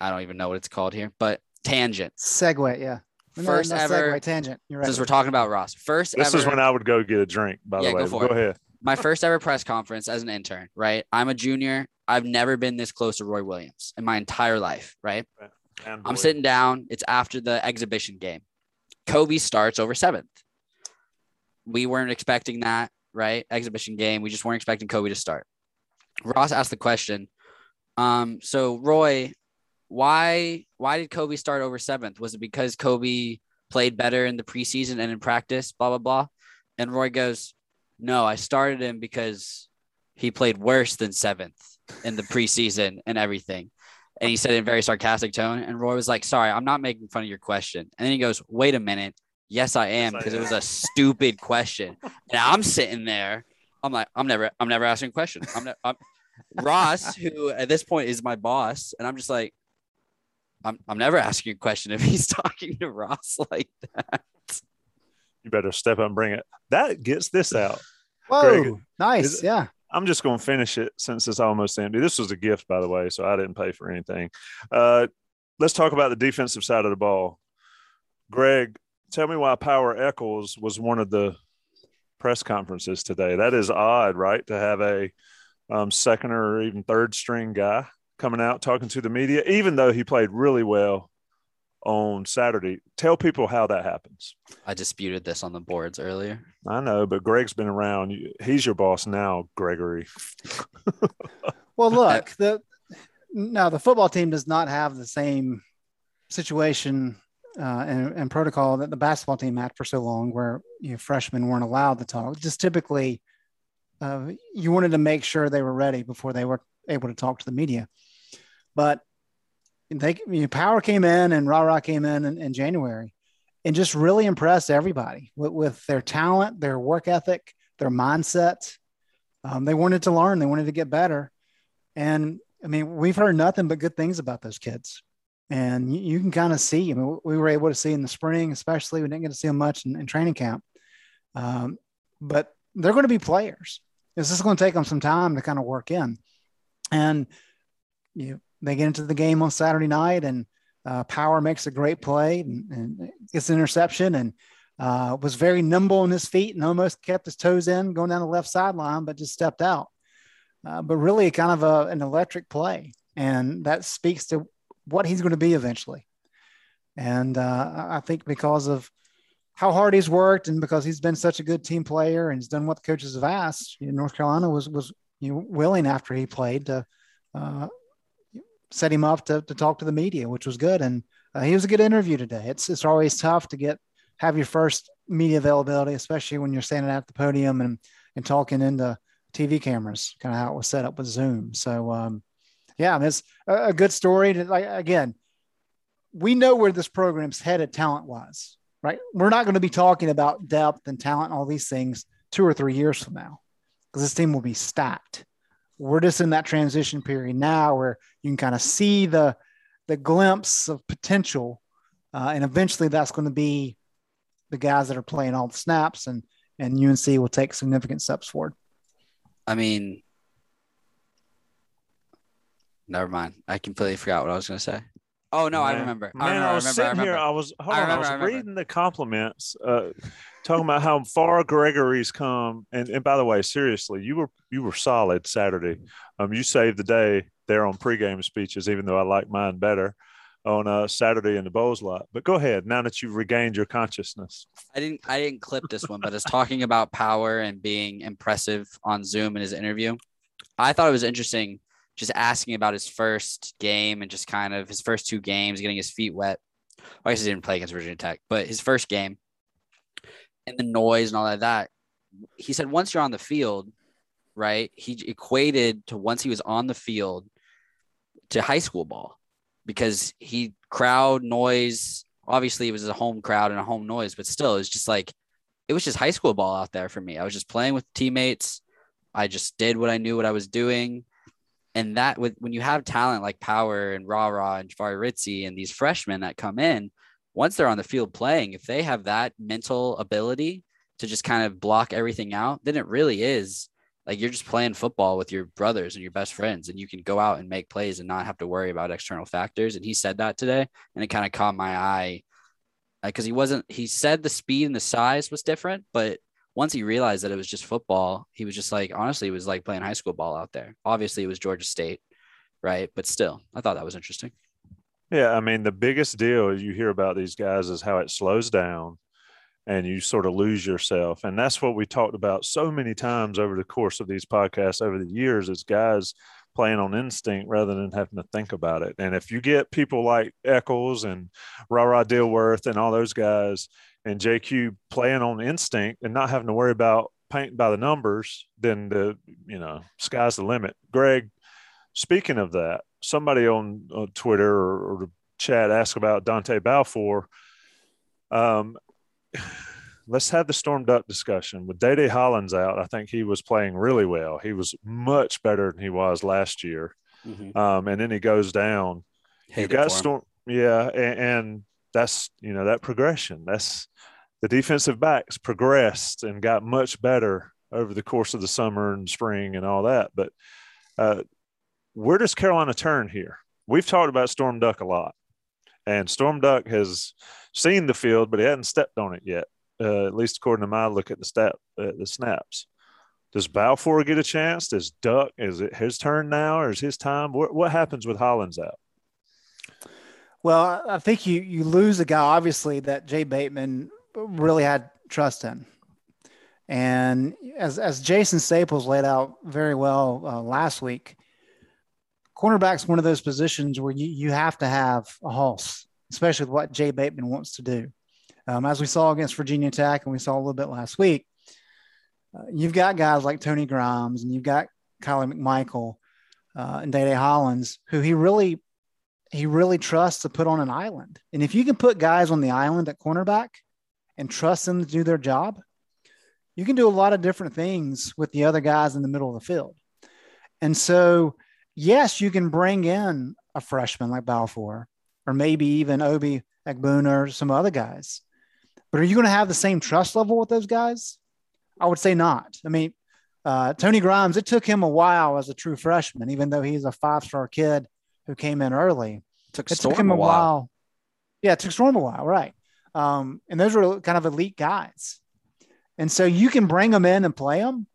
I don't even know what it's called here, but tangent. Segue, yeah. First no, no, ever segue, tangent. You're right. Since we're talking about Ross, first. This ever, is when I would go get a drink. By yeah, the way, go, go ahead. My first ever press conference as an intern. Right, I'm a junior. I've never been this close to Roy Williams in my entire life. Right. I'm sitting down. It's after the exhibition game. Kobe starts over seventh we weren't expecting that, right? Exhibition game. We just weren't expecting Kobe to start. Ross asked the question. Um, so Roy, why why did Kobe start over seventh? Was it because Kobe played better in the preseason and in practice? Blah blah blah. And Roy goes, No, I started him because he played worse than seventh in the preseason and everything. And he said in a very sarcastic tone. And Roy was like, Sorry, I'm not making fun of your question. And then he goes, Wait a minute. Yes, I am because yes, it was a stupid question. And I'm sitting there. I'm like, I'm never, I'm never asking questions. I'm, ne- I'm Ross, who at this point is my boss, and I'm just like, I'm, I'm never asking a question if he's talking to Ross like that. You better step up and bring it. That gets this out. Whoa, Greg, nice. yeah. I'm just going to finish it since it's almost empty. This was a gift, by the way, so I didn't pay for anything. Uh, let's talk about the defensive side of the ball. Greg, tell me why Power Echols was one of the press conferences today. That is odd, right? To have a um, second or even third string guy coming out talking to the media, even though he played really well on Saturday. Tell people how that happens. I disputed this on the boards earlier. I know, but Greg's been around. He's your boss now, Gregory. well, look, the now the football team does not have the same situation uh, and, and, protocol that the basketball team had for so long, where you know, freshmen weren't allowed to talk. Just typically, uh, you wanted to make sure they were ready before they were able to talk to the media. But they you know, Power came in and Ra Ra came in, in in January and just really impressed everybody with, with their talent, their work ethic, their mindset. Um, they wanted to learn, they wanted to get better. And I mean, we've heard nothing but good things about those kids. And you, you can kind of see, I mean, we were able to see in the spring, especially, we didn't get to see them much in, in training camp. Um, but they're going to be players. This is going to take them some time to kind of work in. And you know, they get into the game on Saturday night, and uh, Power makes a great play and, and gets an interception and uh, was very nimble on his feet and almost kept his toes in going down the left sideline, but just stepped out. Uh, but really, kind of a, an electric play. And that speaks to what he's going to be eventually. And uh, I think because of how hard he's worked and because he's been such a good team player and he's done what the coaches have asked, you know, North Carolina was was you know, willing after he played to uh, set him up to, to talk to the media, which was good. And uh, he was a good interview today. It's it's always tough to get have your first media availability, especially when you're standing at the podium and and talking into TV cameras, kind of how it was set up with Zoom. So um, yeah, it's a, a good story. To, like again, we know where this program's headed talent wise, right? We're not going to be talking about depth and talent and all these things two or three years from now because this team will be stacked we're just in that transition period now where you can kind of see the the glimpse of potential uh, and eventually that's going to be the guys that are playing all the snaps and and UNC will take significant steps forward. I mean, never mind. I completely forgot what I was going to say. Oh no, Man. I remember. Man, I, remember, I was I remember, sitting I here. I was hold I on, I, was reading the compliments, uh, talking about how far Gregory's come. And and by the way, seriously, you were you were solid Saturday. Um, you saved the day there on pregame speeches, even though I like mine better on uh, Saturday in the Bowls lot. But go ahead now that you've regained your consciousness. I didn't I didn't clip this one, but it's talking about power and being impressive on Zoom in his interview. I thought it was interesting just asking about his first game and just kind of his first two games, getting his feet wet. I guess he didn't play against Virginia Tech, but his first game and the noise and all of that. He said once you're on the field, right? He equated to once he was on the field to high school ball because he crowd noise. Obviously, it was a home crowd and a home noise, but still, it was just like it was just high school ball out there for me. I was just playing with teammates. I just did what I knew what I was doing. And that with when you have talent like Power and Ra Ra and Jahvaree Ritzie and these freshmen that come in, once they're on the field playing, if they have that mental ability to just kind of block everything out, then it really is like you're just playing football with your brothers and your best friends, and you can go out and make plays and not have to worry about external factors. And he said that today, and it kind of caught my eye because he wasn't, he said the speed and the size was different, but once he realized that it was just football, he was just like, honestly, it was like playing high school ball out there. Obviously, it was Georgia State, right? But still, I thought that was interesting. Yeah, I mean the biggest deal you hear about these guys is how it slows down and you sort of lose yourself. And that's what we talked about so many times over the course of these podcasts over the years is guys playing on instinct rather than having to think about it. And if you get people like Echols and Ra Ra Dilworth and all those guys and JQ playing on instinct and not having to worry about painting by the numbers, then the you know sky's the limit. Greg, speaking of that, somebody on, on Twitter or, or the chat asked about Dontae Balfour. Um, let's have the Storm Duck discussion. With Day Day Hollins out, I think he was playing really well. He was much better than he was last year. Mhm. Um, and then he goes down. Hate you got for him. Storm, yeah, and, and that's you know that progression. That's the defensive backs progressed and got much better over the course of the summer and spring and all that. But uh, where does Carolina turn here? We've talked about Storm Duck a lot, and Storm Duck has seen the field, but he hasn't stepped on it yet. Uh, at least according to my look at the stat, uh, the snaps. Does Balfour get a chance? Does Duck? Is it his turn now, or is his time? What, what happens with Hollins out? Well, I- think you you lose a guy obviously that Jay Bateman really had trust in, and as as Jason Staples laid out very well uh, last week, cornerback's one of those positions where you you have to have a hulse, especially with what Jay Bateman wants to do. Um, as we saw against Virginia Tech, and we saw a little bit last week, uh, you've got guys like Tony Grimes and you've got Kyler McMichael uh, and Day Day Hollins, who he really he really trusts to put on an island. And if you can put guys on the island at cornerback and trust them to do their job, you can do a lot of different things with the other guys in the middle of the field. And so, yes, you can bring in a freshman like Balfour, or maybe even Obi Egbuna or some other guys. But are you going to have the same trust level with those guys? I would say not. I mean, uh, Tony Grimes, it took him a while as a true freshman, even though he's a five star kid who came in early. Took It Storm took him a a while. while. Yeah, it took Storm a while, right? Um, and those were kind of elite guys, and so you can bring them in and play them,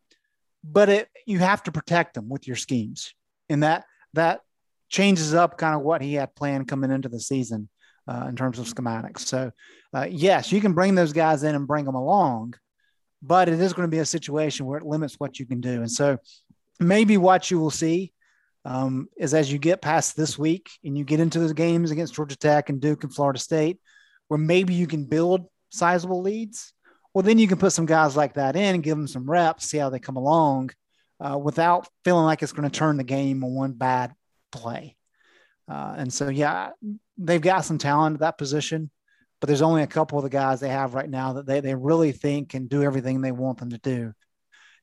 but it you have to protect them with your schemes, and that that changes up kind of what he had planned coming into the season uh, in terms of schematics. So, uh, yes, you can bring those guys in and bring them along, but it is going to be a situation where it limits what you can do. And so, maybe what you will see um, is as you get past this week and you get into the games against Georgia Tech and Duke and Florida State, where maybe you can build sizable leads. Well, then you can put some guys like that in and give them some reps, see how they come along, uh, without feeling like it's going to turn the game on one bad play. Uh, and so, yeah, they've got some talent at that position, but there's only a couple of the guys they have right now that they, they really think can do everything they want them to do.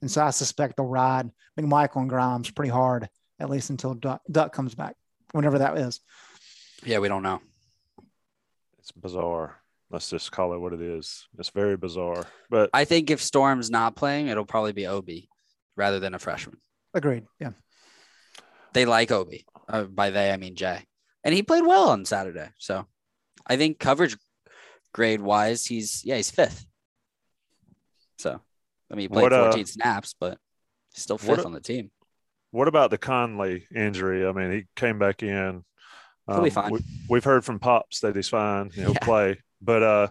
And so I suspect they'll ride McMichael and Grimes pretty hard, at least until Duck, Duck comes back, whenever that is. Yeah, we don't know. It's bizarre. Let's just call it what it is. It's very bizarre. But I think if Storm's not playing, it'll probably be Obi rather than a freshman. Agreed. Yeah. They like Obi. Uh, by they, I mean Jay. And he played well on Saturday. So I think coverage grade wise, he's, yeah, he's fifth. So, I mean, he played What, uh, 14 snaps, but he's still what, fifth on the team. What about the Conley injury? I mean, he came back in. He'll be fine. We, have heard from Pops that he's fine. He'll Yeah. play. But uh,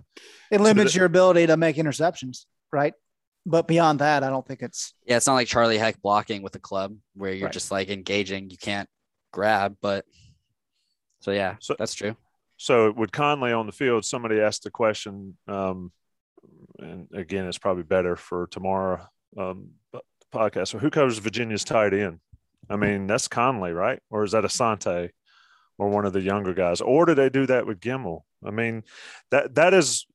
It limits the- your ability to make interceptions, right? But beyond that, I don't think it's Yeah, it's not like Charlie Heck blocking with a club where you're Right. just like engaging. You can't grab, but so yeah, So- that's true. so with Conley on the field, somebody asked the question, um, and again, it's probably better for tomorrow um, podcast. So who covers Virginia's tight end? I mean, that's Conley, right? Or is that Asante or one of the younger guys? Or do they do that with Gemmel? I mean, that that is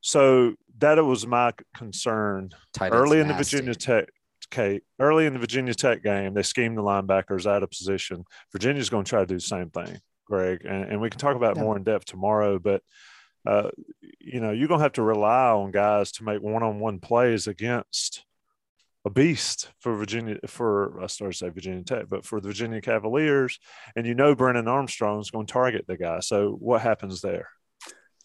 so that was my concern Tight end's early in the nasty. Virginia Tech. Okay, early in the Virginia Tech game, they schemed the linebackers out of position. Virginia's going to try to do the same thing, Greg, and, and we can talk about Yeah. more in depth tomorrow. But uh, you know, you're going to have to rely on guys to make one-on-one plays against a beast for Virginia. For I started to say Virginia Tech, but for the Virginia Cavaliers, and you know, Brennan Armstrong's going to target the guy. So what happens there?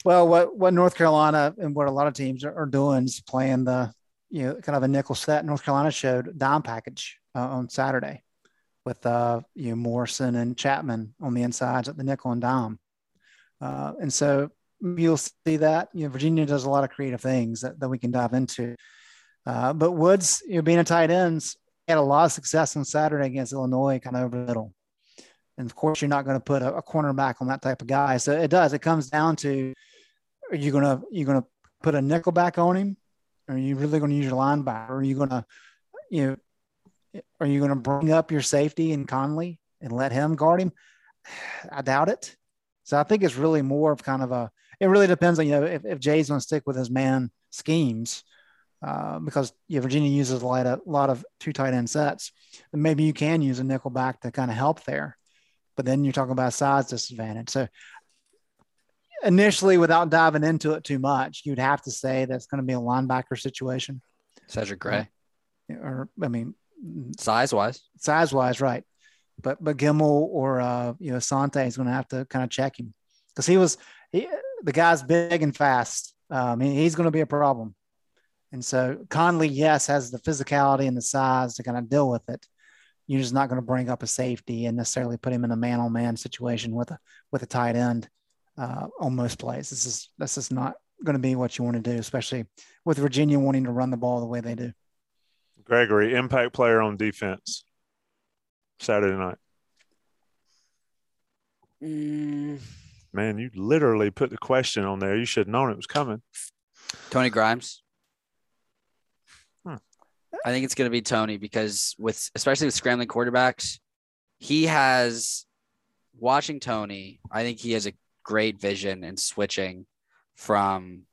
well, what what North Carolina and what a lot of teams are, are doing is playing the you know kind of a nickel set. North Carolina showed dime package uh, on Saturday with uh you know Morrison and Chapman on the insides at the nickel and dime, uh, and so you'll see that you know Virginia does a lot of creative things that, that we can dive into. Uh, but Woods, you know, being a tight ends, had a lot of success on Saturday against Illinois, kind of over the middle. And of course, you're not going to put a, a cornerback on that type of guy. So it does. It comes down to are you gonna you gonna put a nickel back on him? Are you really going to use your linebacker? Are you going to you know are you going to bring up your safety in Conley and let him guard him? I doubt it. So I think it's really more of kind of a. It really depends on you know if, if Jay's going to stick with his man schemes. Uh, because yeah, Virginia uses a lot of, lot of two tight end sets, then maybe you can use a nickel back to kind of help there. But then you're talking about size disadvantage. So initially, without diving into it too much, you'd have to say that's going to be a linebacker situation. Cedric Gray, Or I mean, size wise, size wise, right? But but Gemmel or uh, you know Sante is going to have to kind of check him because he was he, the guy's big and fast. Um, he- he's going to be a problem. And so Conley, yes, has the physicality and the size to kind of deal with it. You're just not going to bring up a safety and necessarily put him in a man-on-man situation with a with a tight end uh, on most plays. This is this is not going to be what you want to do, especially with Virginia wanting to run the ball the way they do. Gregory, impact player on defense. Saturday night. Mm, Man, you literally put the question on there. You should have known it was coming. Tony Grimes. I think it's going to be Tony because with especially with scrambling quarterbacks, he has watching Tony. I think he has a great vision in switching from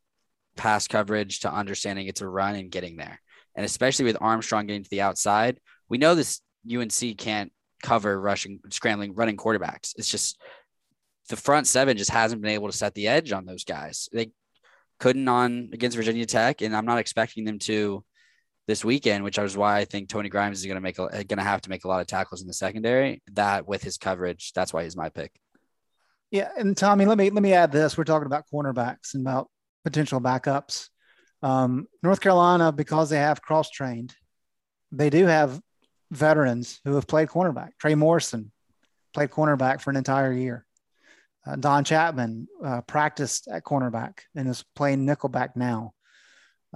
pass coverage to understanding it's a run and getting there. And especially with Armstrong getting to the outside, we know this UNC can't cover rushing, scrambling, running quarterbacks. It's just the front seven just hasn't been able to set the edge on those guys. They couldn't on against Virginia Tech, and I'm not expecting them to this weekend, which is why I think Tony Grimes is going to make going to have to make a lot of tackles in the secondary. That with his coverage, that's why he's my pick. Yeah, and Tommy, let me let me add this. We're talking about cornerbacks and about potential backups. Um, North Carolina, because they have cross trained, they do have veterans who have played cornerback. Trey Morrison played cornerback for an entire year. Uh, Don Chapman uh, practiced at cornerback and is playing nickelback now.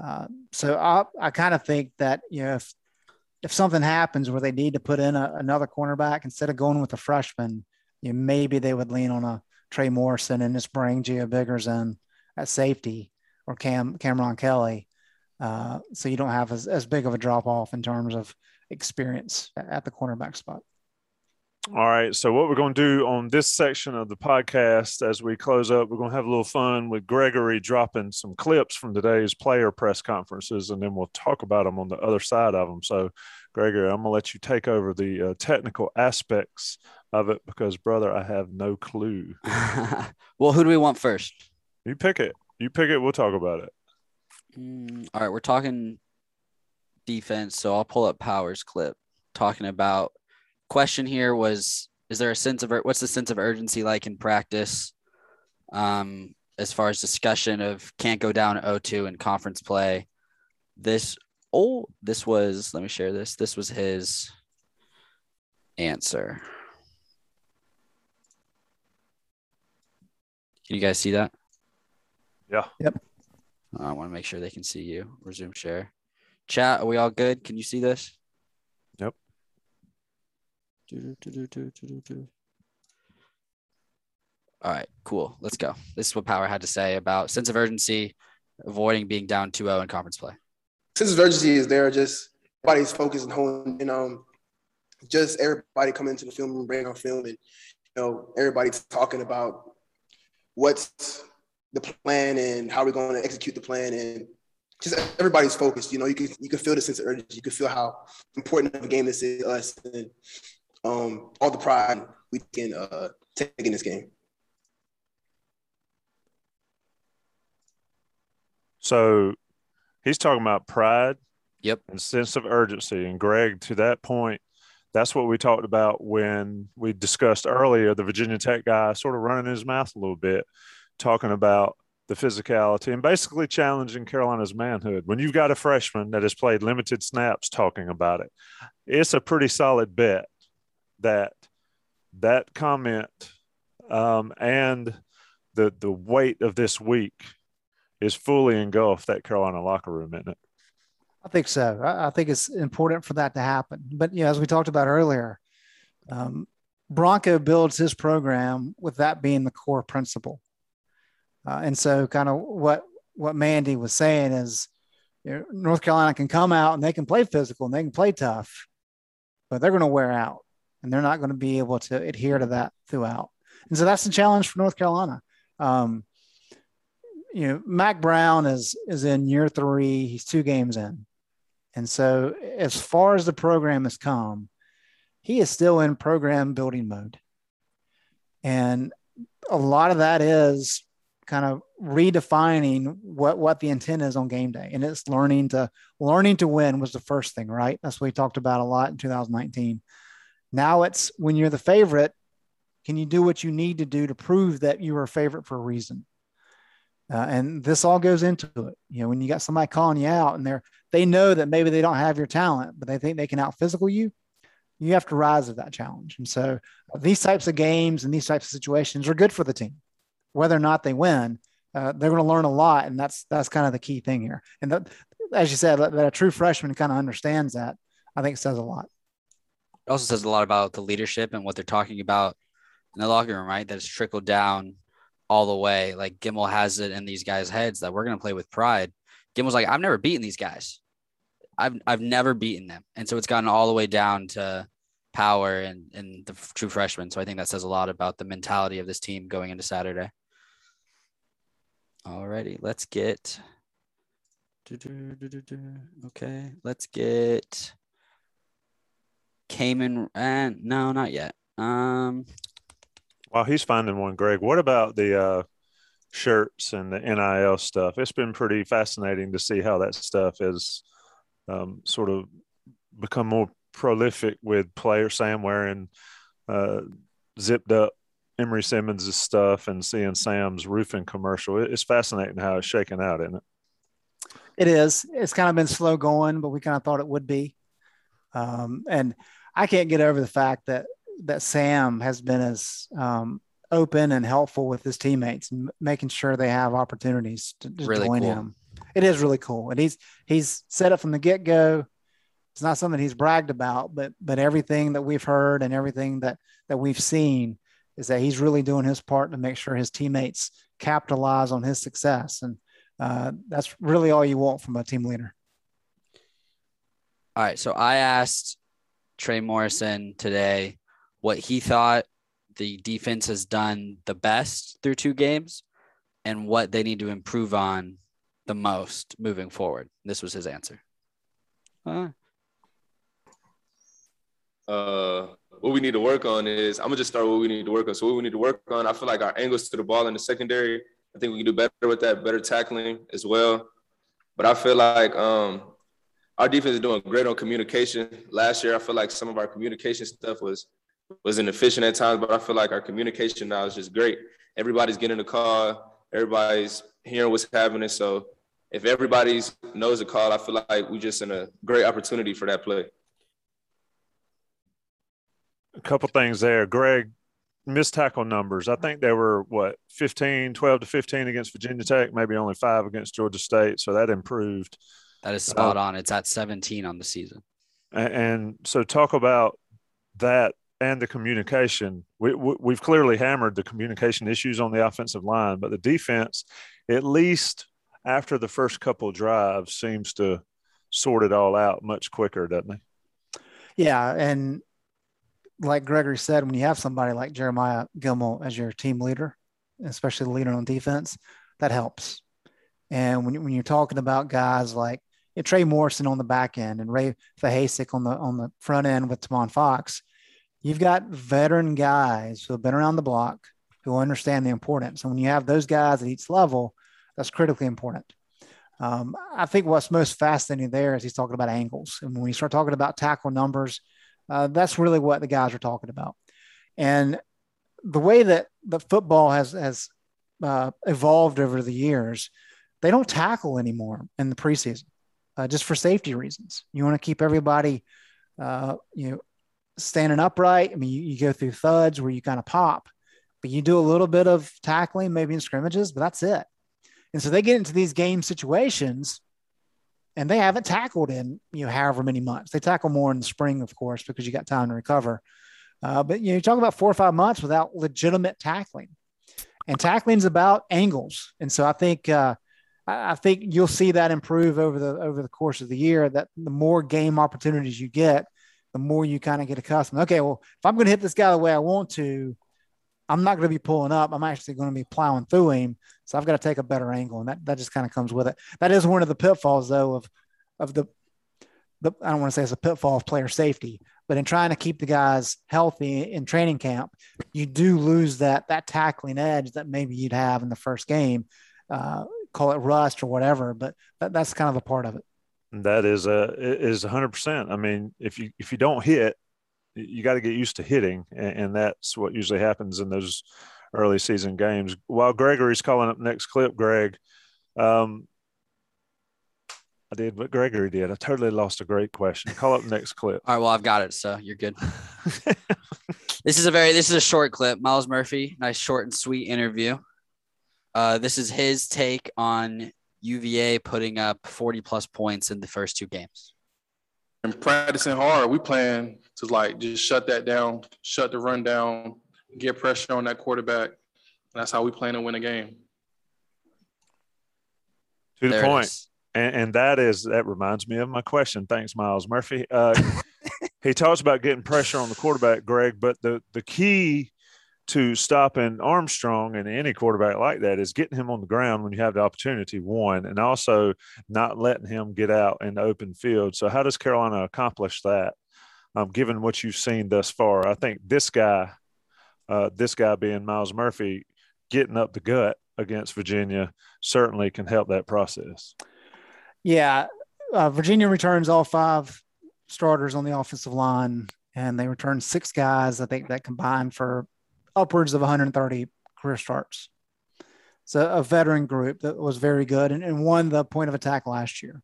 Uh, so I, I kind of think that you know if if something happens where they need to put in a, another cornerback instead of going with a freshman, you know, maybe they would lean on a Trey Morrison and just bring Gio Biggers in at safety or Cam Cameron Kelly. Uh, so you don't have as, as big of a drop off in terms of experience at the cornerback spot. All right. So, what we're going to do on this section of the podcast as we close up, we're going to have a little fun with Gregory dropping some clips from today's player press conferences, and then we'll talk about them on the other side of them. So, Gregory, I'm going to let you take over the uh, technical aspects of it because, brother, I have no clue. well, who do we want first? You pick it. You pick it. We'll talk about it. Mm, all right. We're talking defense. So, I'll pull up Powers clip talking about question here was is there a sense of what's the sense of urgency like in practice um, as far as discussion of can't go down 0-2 in conference play? This oh this was let me share this this was his answer. Can you guys see that? Yeah. Yep. I want to make sure they can see you resume share. Chat are we all good? Can you see this? yep all right, cool. Let's go. This is what Power had to say about sense of urgency, avoiding being down 2-0 in conference play. Sense of urgency is there. Just everybody's focused and holding, and um, just everybody coming into the film room, bringing on film, and you know, everybody's talking about what's the plan and how we're going to execute the plan, and just everybody's focused. You know, you can you can feel the sense of urgency. You can feel how important of a game this is to us, and um, all the pride we can uh, take in this game. So he's talking about pride. Yep. And sense of urgency. And Greg, to that point, that's what we talked about when we discussed earlier the Virginia Tech guy sort of running his mouth a little bit, talking about the physicality and basically challenging Carolina's manhood. When you've got a freshman that has played limited snaps talking about it, it's a pretty solid bet that that comment um, and the the weight of this week is fully engulfed that Carolina locker room, isn't it? I think so. I, think it's important for that to happen. But you know, as we talked about earlier, um, Bronco builds his program with that being the core principle. Uh, and so, kind of what what Mandy was saying is, you know, North Carolina can come out and they can play physical and they can play tough, but they're going to wear out and they're not going to be able to adhere to that throughout. And so that's the challenge for North Carolina. Um, you know, Mack Brown is is in year three. He's two games in, and so as far as the program has come, he is still in program building mode, and a lot of that is kind of redefining what what the intent is on game day and it's learning to learning to win was the first thing right that's what we talked about a lot in 2019 now it's when you're the favorite, can you do what you need to do to prove that you were a favorite for a reason? Uh, and this all goes into it. You know, when you got somebody calling you out and they're they know that maybe they don't have your talent, but they think they can out physical you, you have to rise to that challenge. And so these types of games and these types of situations are good for the team, whether or not they win. Uh, they're going to learn a lot, and that's that's kind of the key thing here. And that, as you said, that, that a true freshman kind of understands that. I think says a lot. It also says a lot about the leadership and what they're talking about in the locker room, right? That it's trickled down all the way. Like Gemmel has it in these guys' heads that we're going to play with pride. Gemmel's like, I've never beaten these guys. I've I've never beaten them, and so it's gotten all the way down to power and and the true freshmen. So I think that says a lot about the mentality of this team going into Saturday. Alrighty, let's get. Okay, let's get Cayman. And no, not yet. Um, while he's finding one, Greg, what about the uh, shirts and the NIL stuff? It's been pretty fascinating to see how that stuff has um, sort of become more prolific with player Sam wearing uh, zipped up Emery Simmons' stuff and seeing Sam's roofing commercial. It's fascinating how it's shaking out, isn't it? It is. It's kind of been slow going, but we kind of thought it would be. Um, and I can't get over the fact that that Sam has been as um, open and helpful with his teammates and making sure they have opportunities to, to really join cool. him. It is really cool, and he's he's set it from the get go. It's not something he's bragged about, but but everything that we've heard and everything that that we've seen is that he's really doing his part to make sure his teammates capitalize on his success, and uh, that's really all you want from a team leader. All right. So I asked Trey Morrison today what he thought the defense has done the best through two games and what they need to improve on the most moving forward. This was his answer. Uh, uh, what we need to work on is I'm gonna just start what we need to work on. So what we need to work on, I feel like our angles to the ball in the secondary. I think we can do better with that, better tackling as well. But I feel like um, our defense is doing great on communication. Last year, I feel like some of our communication stuff was was inefficient at times, but I feel like our communication now is just great. Everybody's getting the call, everybody's hearing what's happening. So if everybody's knows the call, I feel like we're just in a great opportunity for that play. A couple things there. Greg, missed tackle numbers. I think they were what 15, 12 to 15 against Virginia Tech, maybe only five against Georgia State. So that improved. That is uh, spot on. It's at 17 on the season. And, and so talk about that and the communication. We, we, we've clearly hammered the communication issues on the offensive line, but the defense, at least after the first couple of drives, seems to sort it all out much quicker, doesn't it? Yeah, and like Gregory said, when you have somebody like Jeremiah Gemmel as your team leader, especially the leader on defense, that helps. And when, when you're talking about guys like you know, Trey Morrison on the back end and Ray Vohasek on the on the front end with Tomon Fox, you've got veteran guys who have been around the block who understand the importance. And when you have those guys at each level, that's critically important. Um, I think what's most fascinating there is he's talking about angles. And when we start talking about tackle numbers, uh, that's really what the guys are talking about. And the way that the football has has uh, evolved over the years, they don't tackle anymore in the preseason, uh, just for safety reasons. You want to keep everybody, uh, you know, standing upright. I mean, you, you go through thuds where you kind of pop, but you do a little bit of tackling, maybe in scrimmages, but that's it. And so they get into these game situations and they haven't tackled in you know however many months. They tackle more in the spring, of course, because you got time to recover. Uh, but you know, you talk about four or five months without legitimate tackling, and tackling is about angles. And so I think uh, I, think you'll see that improve over the over the course of the year. That the more game opportunities you get, the more you kind of get accustomed. Okay, well, if I'm going to hit this guy the way I want to, I'm not going to be pulling up. I'm actually going to be plowing through him. So I've got to take a better angle, and that, that just kind of comes with it. That is one of the pitfalls, though, of of the the I don't want to say it's a pitfall of player safety, but in trying to keep the guys healthy in training camp, you do lose that that tackling edge that maybe you'd have in the first game. Uh, call it rust or whatever, but that, that's kind of a part of it. That is a is hundred percent. I mean, if you if you don't hit, you got to get used to hitting, and, and that's what usually happens in those early season games. While Gregory's calling up next clip, Greg, um, I did what Gregory did. I totally lost a great question. Call up next clip. All right. Well, I've got it. So you're good. this is a very, this is a short clip. Myles Murphy, nice short and sweet interview. Uh, this is his take on UVA putting up 40 plus points in the first two games. And practicing hard, we plan to like just shut that down, shut the run down, get pressure on that quarterback. And that's how we plan to win a game. To the There point. and, and that is that reminds me of my question. Thanks, Myles Murphy. Uh, he talks about getting pressure on the quarterback, Greg, but the the key to stopping Armstrong and any quarterback like that is getting him on the ground when you have the opportunity, one, and also not letting him get out in the open field. So, how does Carolina accomplish that? Um, given what you've seen thus far, I think this guy, uh, this guy being Myles Murphy, getting up the gut against Virginia certainly can help that process. Yeah, uh, Virginia returns all five starters on the offensive line, and they return six guys. I think that combined for upwards of 130 career starts. So a veteran group that was very good and, and won the point of attack last year.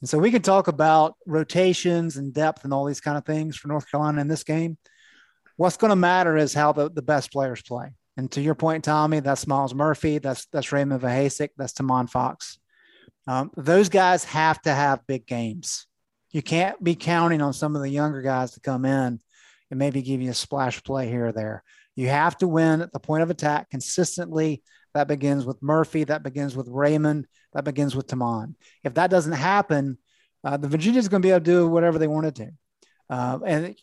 And so we can talk about rotations and depth and all these kind of things for North Carolina in this game. What's going to matter is how the, the best players play. And to your point, Tommy, that's Myles Murphy, that's that's Raymond Vohasek, that's Tomon Fox. Um, those guys have to have big games. You can't be counting on some of the younger guys to come in and maybe give you a splash play here or there. You have to win at the point of attack consistently. That begins with Murphy. That begins with Raymond. That begins with Tomon. If that doesn't happen, uh, the Virginians going to be able to do whatever they wanted to. Uh, and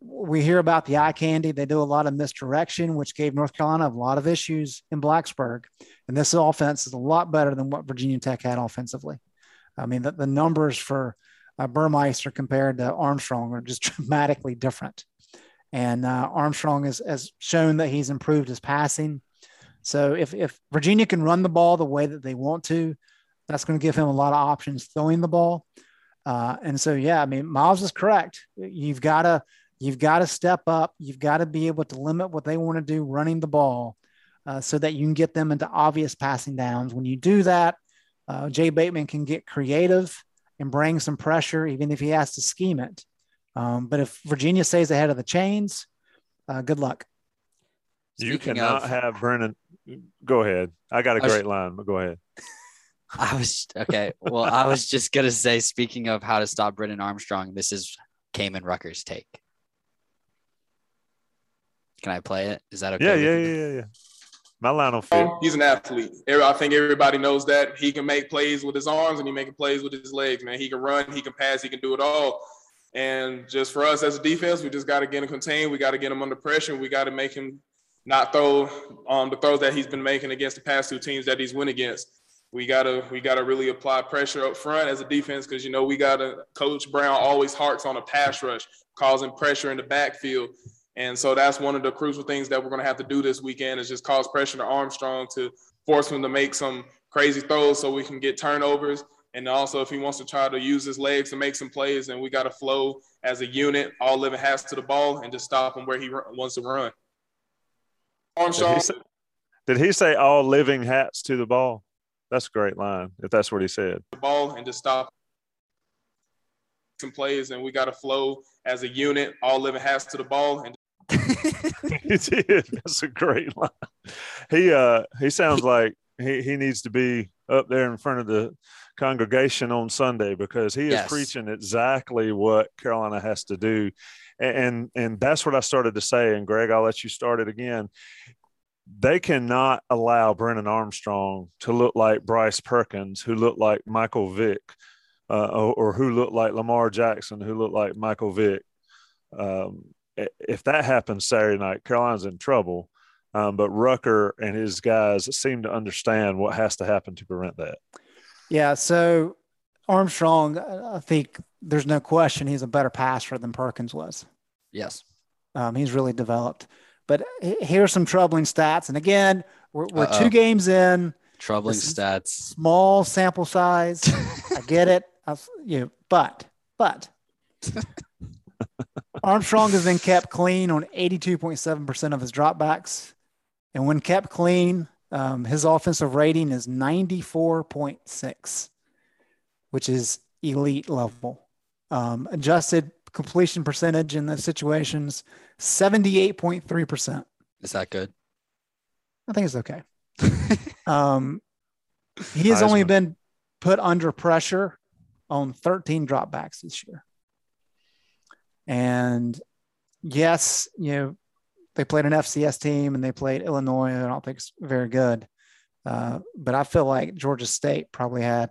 we hear about the eye candy. They do a lot of misdirection, which gave North Carolina a lot of issues in Blacksburg. And this offense is a lot better than what Virginia Tech had offensively. I mean, the, the numbers for uh, Burmeister compared to Armstrong are just dramatically different. And uh, Armstrong has, has shown that he's improved his passing. So if, if Virginia can run the ball the way that they want to, that's going to give him a lot of options throwing the ball. Uh, and so, yeah, I mean, Myles is correct. You've got to you've got to step up. You've got to be able to limit what they want to do running the ball, uh, so that you can get them into obvious passing downs. When you do that, uh, Jay Bateman can get creative and bring some pressure, even if he has to scheme it. Um, but if Virginia stays ahead of the chains, uh, good luck. Speaking you cannot of, have Brennan. Go ahead. I got a great was, line, but go ahead. I was okay. Well, I was just gonna say, speaking of how to stop Brennan Armstrong, this is Kaimon Rucker's take. Can I play it? Is that okay? Yeah, yeah, yeah, yeah, yeah. My line on fit. He's an athlete. I think everybody knows that he can make plays with his arms and he making plays with his legs. Man, he can run, he can pass, he can do it all. And just for us as a defense, we just got to get him contained. We got to get him under pressure. We got to make him not throw um, the throws that he's been making against the past two teams that he's win against. We gotta we gotta really apply pressure up front as a defense because you know we gotta Coach Brown always harks on a pass rush, causing pressure in the backfield. And so that's one of the crucial things that we're going to have to do this weekend is just cause pressure to Armstrong to force him to make some crazy throws so we can get turnovers and also, if he wants to try to use his legs to make some plays, then we got to flow as a unit, all living hats to the ball, and just stop him where he wants to run. Armstrong. Did he, say, did he say all living hats to the ball? That's a great line, if that's what he said. The ball and just stop some plays, and we got to flow as a unit, all living hats to the ball, and he did. That's a great line. He uh he sounds like he, he needs to be up there in front of the congregation on Sunday because he is yes. preaching exactly what Carolina has to do. And, and that's what I started to say. And Greg, I'll let you start it again. They cannot allow Brennan Armstrong to look like Bryce Perkins, who looked like Michael Vick, uh, or, or, who looked like Lamar Jackson, who looked like Michael Vick. Um, if that happens Saturday night, Carolina's in trouble. Um, but Rucker and his guys seem to understand what has to happen to prevent that. Yeah. So Armstrong, I think there's no question he's a better passer than Perkins was. Yes. Um, he's really developed. But here's some troubling stats. And again, we're, we're two games in. Troubling stats. Small sample size. I get it. I, you know, but, but Armstrong has been kept clean on 82.7% of his dropbacks. And when kept clean, um, his offensive rating is 94.6, which is elite level. Um, adjusted completion percentage in those situations, 78.3%. Is that good? I think it's okay. um, he has only been put under pressure on 13 dropbacks this year. And yes, you know, they played an FCS team and they played Illinois. I don't think it's very good. Uh, but I feel like Georgia State probably had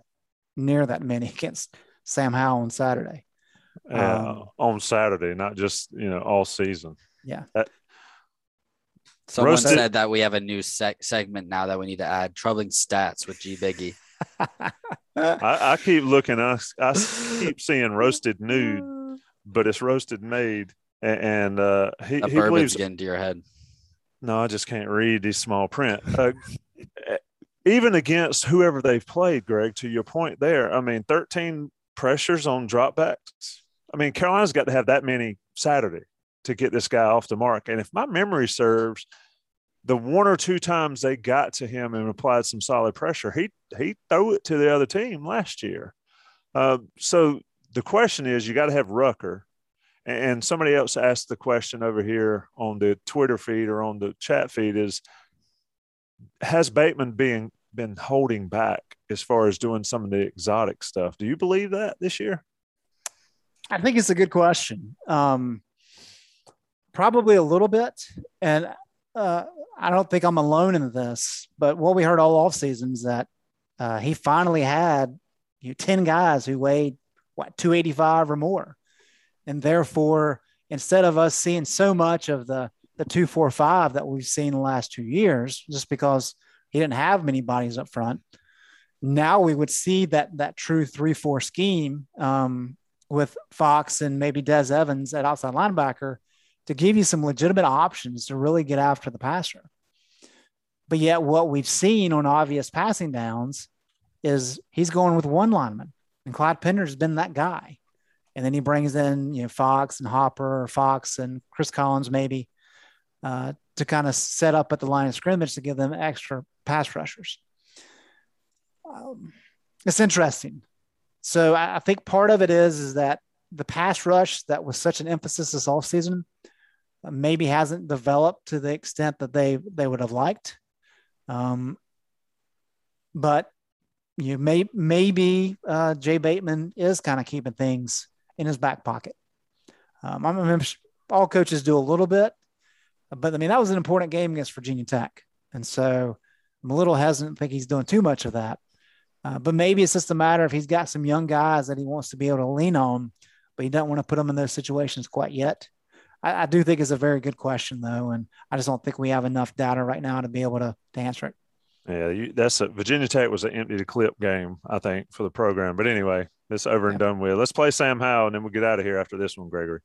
near that many against Sam Howell on Saturday. Uh, um, on Saturday, not just you know all season. Yeah. That, Someone roasted. said that we have a new seg- segment now that we need to add troubling stats with G Biggie. I, I, keep looking. I, I keep seeing roasted nude, but it's roasted made, and, uh, he, he believes, getting to your head. No, I just can't read these small print. Uh, even against whoever they've played, Greg, to your point there, I mean, 13 pressures on dropbacks. I mean, Carolina's got to have that many Saturday to get this guy off the mark. And if my memory serves, the one or two times they got to him and applied some solid pressure, he he threw it to the other team last year. Uh, so the question is, you got to have Rucker. And somebody else asked the question over here on the Twitter feed or on the chat feed is, has Bateman being been holding back as far as doing some of the exotic stuff? Do you believe that this year? I think it's a good question. Um, probably a little bit, and uh, I don't think I'm alone in this. But what we heard all off season is that uh, he finally had you know, ten guys who weighed what 285 or more, and therefore instead of us seeing so much of the the 245 that we've seen the last two years, just because he didn't have many bodies up front. Now we would see that that true three four scheme um, with Fox and maybe Des Evans at outside linebacker to give you some legitimate options to really get after the passer. But yet, what we've seen on obvious passing downs is he's going with one lineman, and Clyde Pinder has been that guy. And then he brings in you know Fox and Hopper, or Fox and Chris Collins maybe uh, to kind of set up at the line of scrimmage to give them extra pass rushers. Um, it's interesting. So I, I think part of it is is that the pass rush that was such an emphasis this offseason uh, maybe hasn't developed to the extent that they they would have liked. Um, but you may maybe uh, Jay Bateman is kind of keeping things in his back pocket. Um, I mean, all coaches do a little bit, but I mean that was an important game against Virginia Tech, and so I'm a little hesitant. Think he's doing too much of that. Uh, but maybe it's just a matter of he's got some young guys that he wants to be able to lean on, but he doesn't want to put them in those situations quite yet. I, I do think it's a very good question, though, and I just don't think we have enough data right now to be able to, to answer it. Yeah, you, that's a, Virginia Tech was an empty to clip game, I think, for the program. But anyway, it's over and done with. Let's play Sam Howell, and then we'll get out of here after this one, Gregory.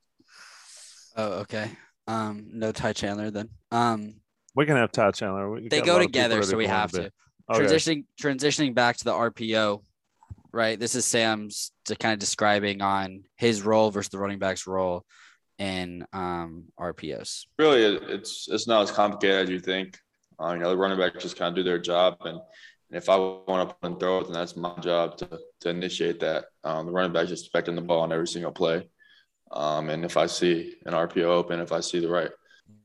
Oh, okay. Um, no Ty Chandler then. Um, we can have Ty Chandler. We they go together, so we have to. Okay. Transitioning transitioning back to the RPO, right? This is Sam's to kind of describing on his role versus the running back's role in um, RPOs. Really, it's it's not as complicated as you think. Uh, you know, the running back just kind of do their job, and, and if I want to put throw it, then that's my job to, to initiate that. Um, the running back just expecting the ball on every single play. Um, and if I see an RPO open, if I see the right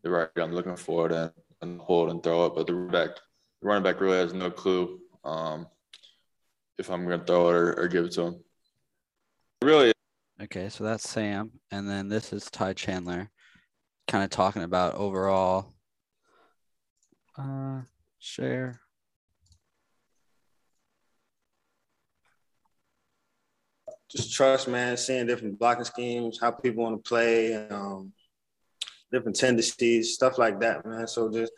the right I'm looking for, then and hold and throw it. But the running back, the running back really has no clue um, if I'm going to throw it or, or, give it to him. Really. Okay, so that's Sam, and then this is Ty Chandler, kind of talking about overall. Uh, share. Just trust, man. Seeing different blocking schemes, how people want to play. Um, different tendencies, stuff like that, man. So just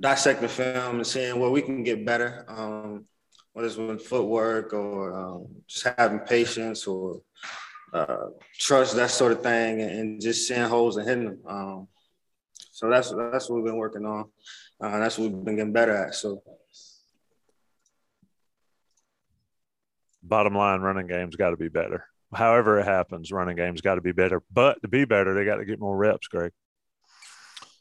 dissecting film and seeing where we can get better, um, whether it's with footwork or um, just having patience or uh, trust, that sort of thing, and just seeing holes and hitting them. Um, so that's that's what we've been working on. Uh, that's what we've been getting better at. So. Bottom line, running game's got to be better. However it happens, running game's got to be better. But to be better, they got to get more reps, Greg.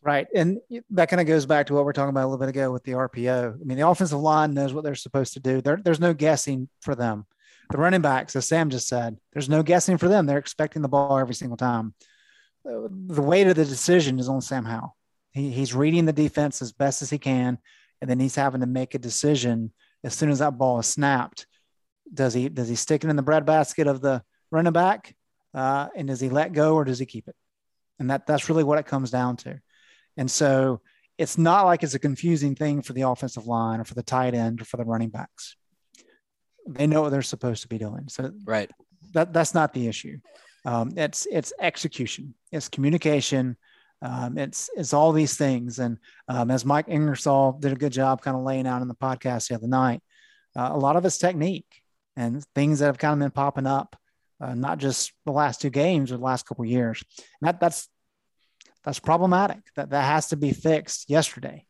Right. And that kind of goes back to what we are talking about a little bit ago with the RPO. I mean, the offensive line knows what they're supposed to do. There, there's no guessing for them. The running backs, as Sam just said, there's no guessing for them. They're expecting the ball every single time. The weight of the decision is on Sam Howell. He, he's reading the defense as best as he can, and then he's having to make a decision as soon as that ball is snapped. Does he does he stick it in the breadbasket of the running back, uh, and does he let go or does he keep it? And that that's really what it comes down to. And so it's not like it's a confusing thing for the offensive line or for the tight end or for the running backs. They know what they're supposed to be doing. So right, that that's not the issue. Um, it's it's execution. It's communication. Um, it's it's all these things. And um, as Mike Ingersoll did a good job kind of laying out in the podcast the other night, uh, a lot of it's technique and things that have kind of been popping up, uh, not just the last two games or the last couple years. And that that's that's problematic. That that has to be fixed yesterday.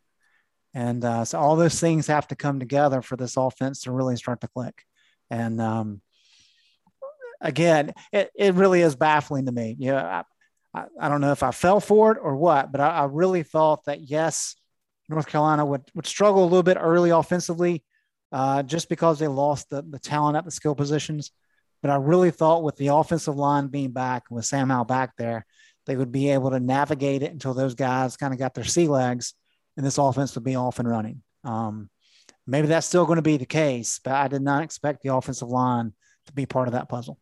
And uh, so all those things have to come together for this offense to really start to click. And um, again, it, it really is baffling to me. You know, I, I, I don't know if I fell for it or what, but I, I really thought that yes, North Carolina would, would struggle a little bit early offensively uh, just because they lost the, the talent at the skill positions. But I really thought with the offensive line being back, with Sam Howell back there, they would be able to navigate it until those guys kind of got their sea legs and this offense would be off and running. Um, maybe that's still going to be the case, but I did not expect the offensive line to be part of that puzzle.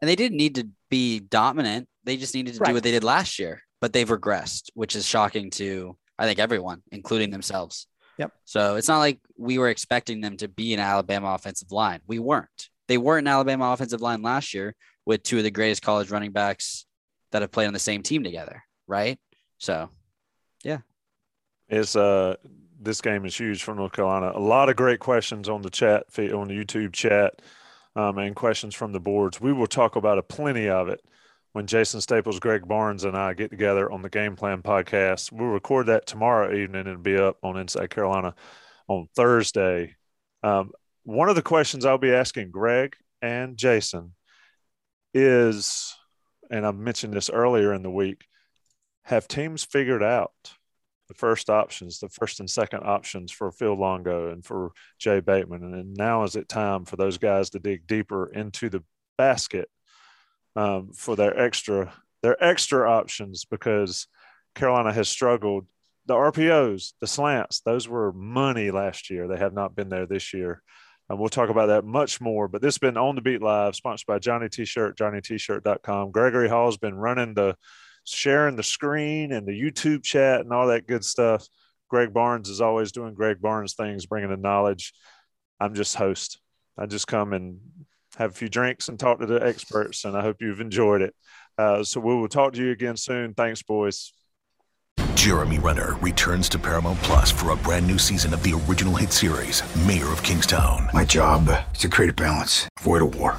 And they didn't need to be dominant. They just needed to right. do what they did last year, but they've regressed, which is shocking to I think everyone, including themselves. Yep. So it's not like we were expecting them to be an Alabama offensive line. We weren't. They weren't an Alabama offensive line last year with two of the greatest college running backs that have played on the same team together, right? So, yeah. It's uh this game is huge for North Carolina. A lot of great questions on the chat on the YouTube chat um, and questions from the boards. We will talk about a plenty of it when Jason Staples, Greg Barnes, and I get together on the Game Plan podcast. We'll record that tomorrow evening and be up on Inside Carolina on Thursday. Um, one of the questions I'll be asking Greg and Jason is, and I mentioned this earlier in the week, have teams figured out the first options, the first and second options for Phil Longo and for Jay Bateman. And now is it time for those guys to dig deeper into the basket um, for their extra their extra options because Carolina has struggled. The RPOs, the slants, those were money last year. They have not been there this year. And we'll talk about that much more. But this has been On the Beat Live, sponsored by Johnny T-Shirt, JohnnyT-Shirt.com. Gregory Hall's been running the sharing the screen and the YouTube chat and all that good stuff. Greg Barnes is always doing Greg Barnes things, bringing the knowledge. I'm just host. I just come and have a few drinks and talk to the experts, and I hope you've enjoyed it. Uh, so we will talk to you again soon. Thanks, boys. Jeremy Renner returns to Paramount Plus for a brand new season of the original hit series, Mayor of Kingstown. My job is to create a balance, avoid a war.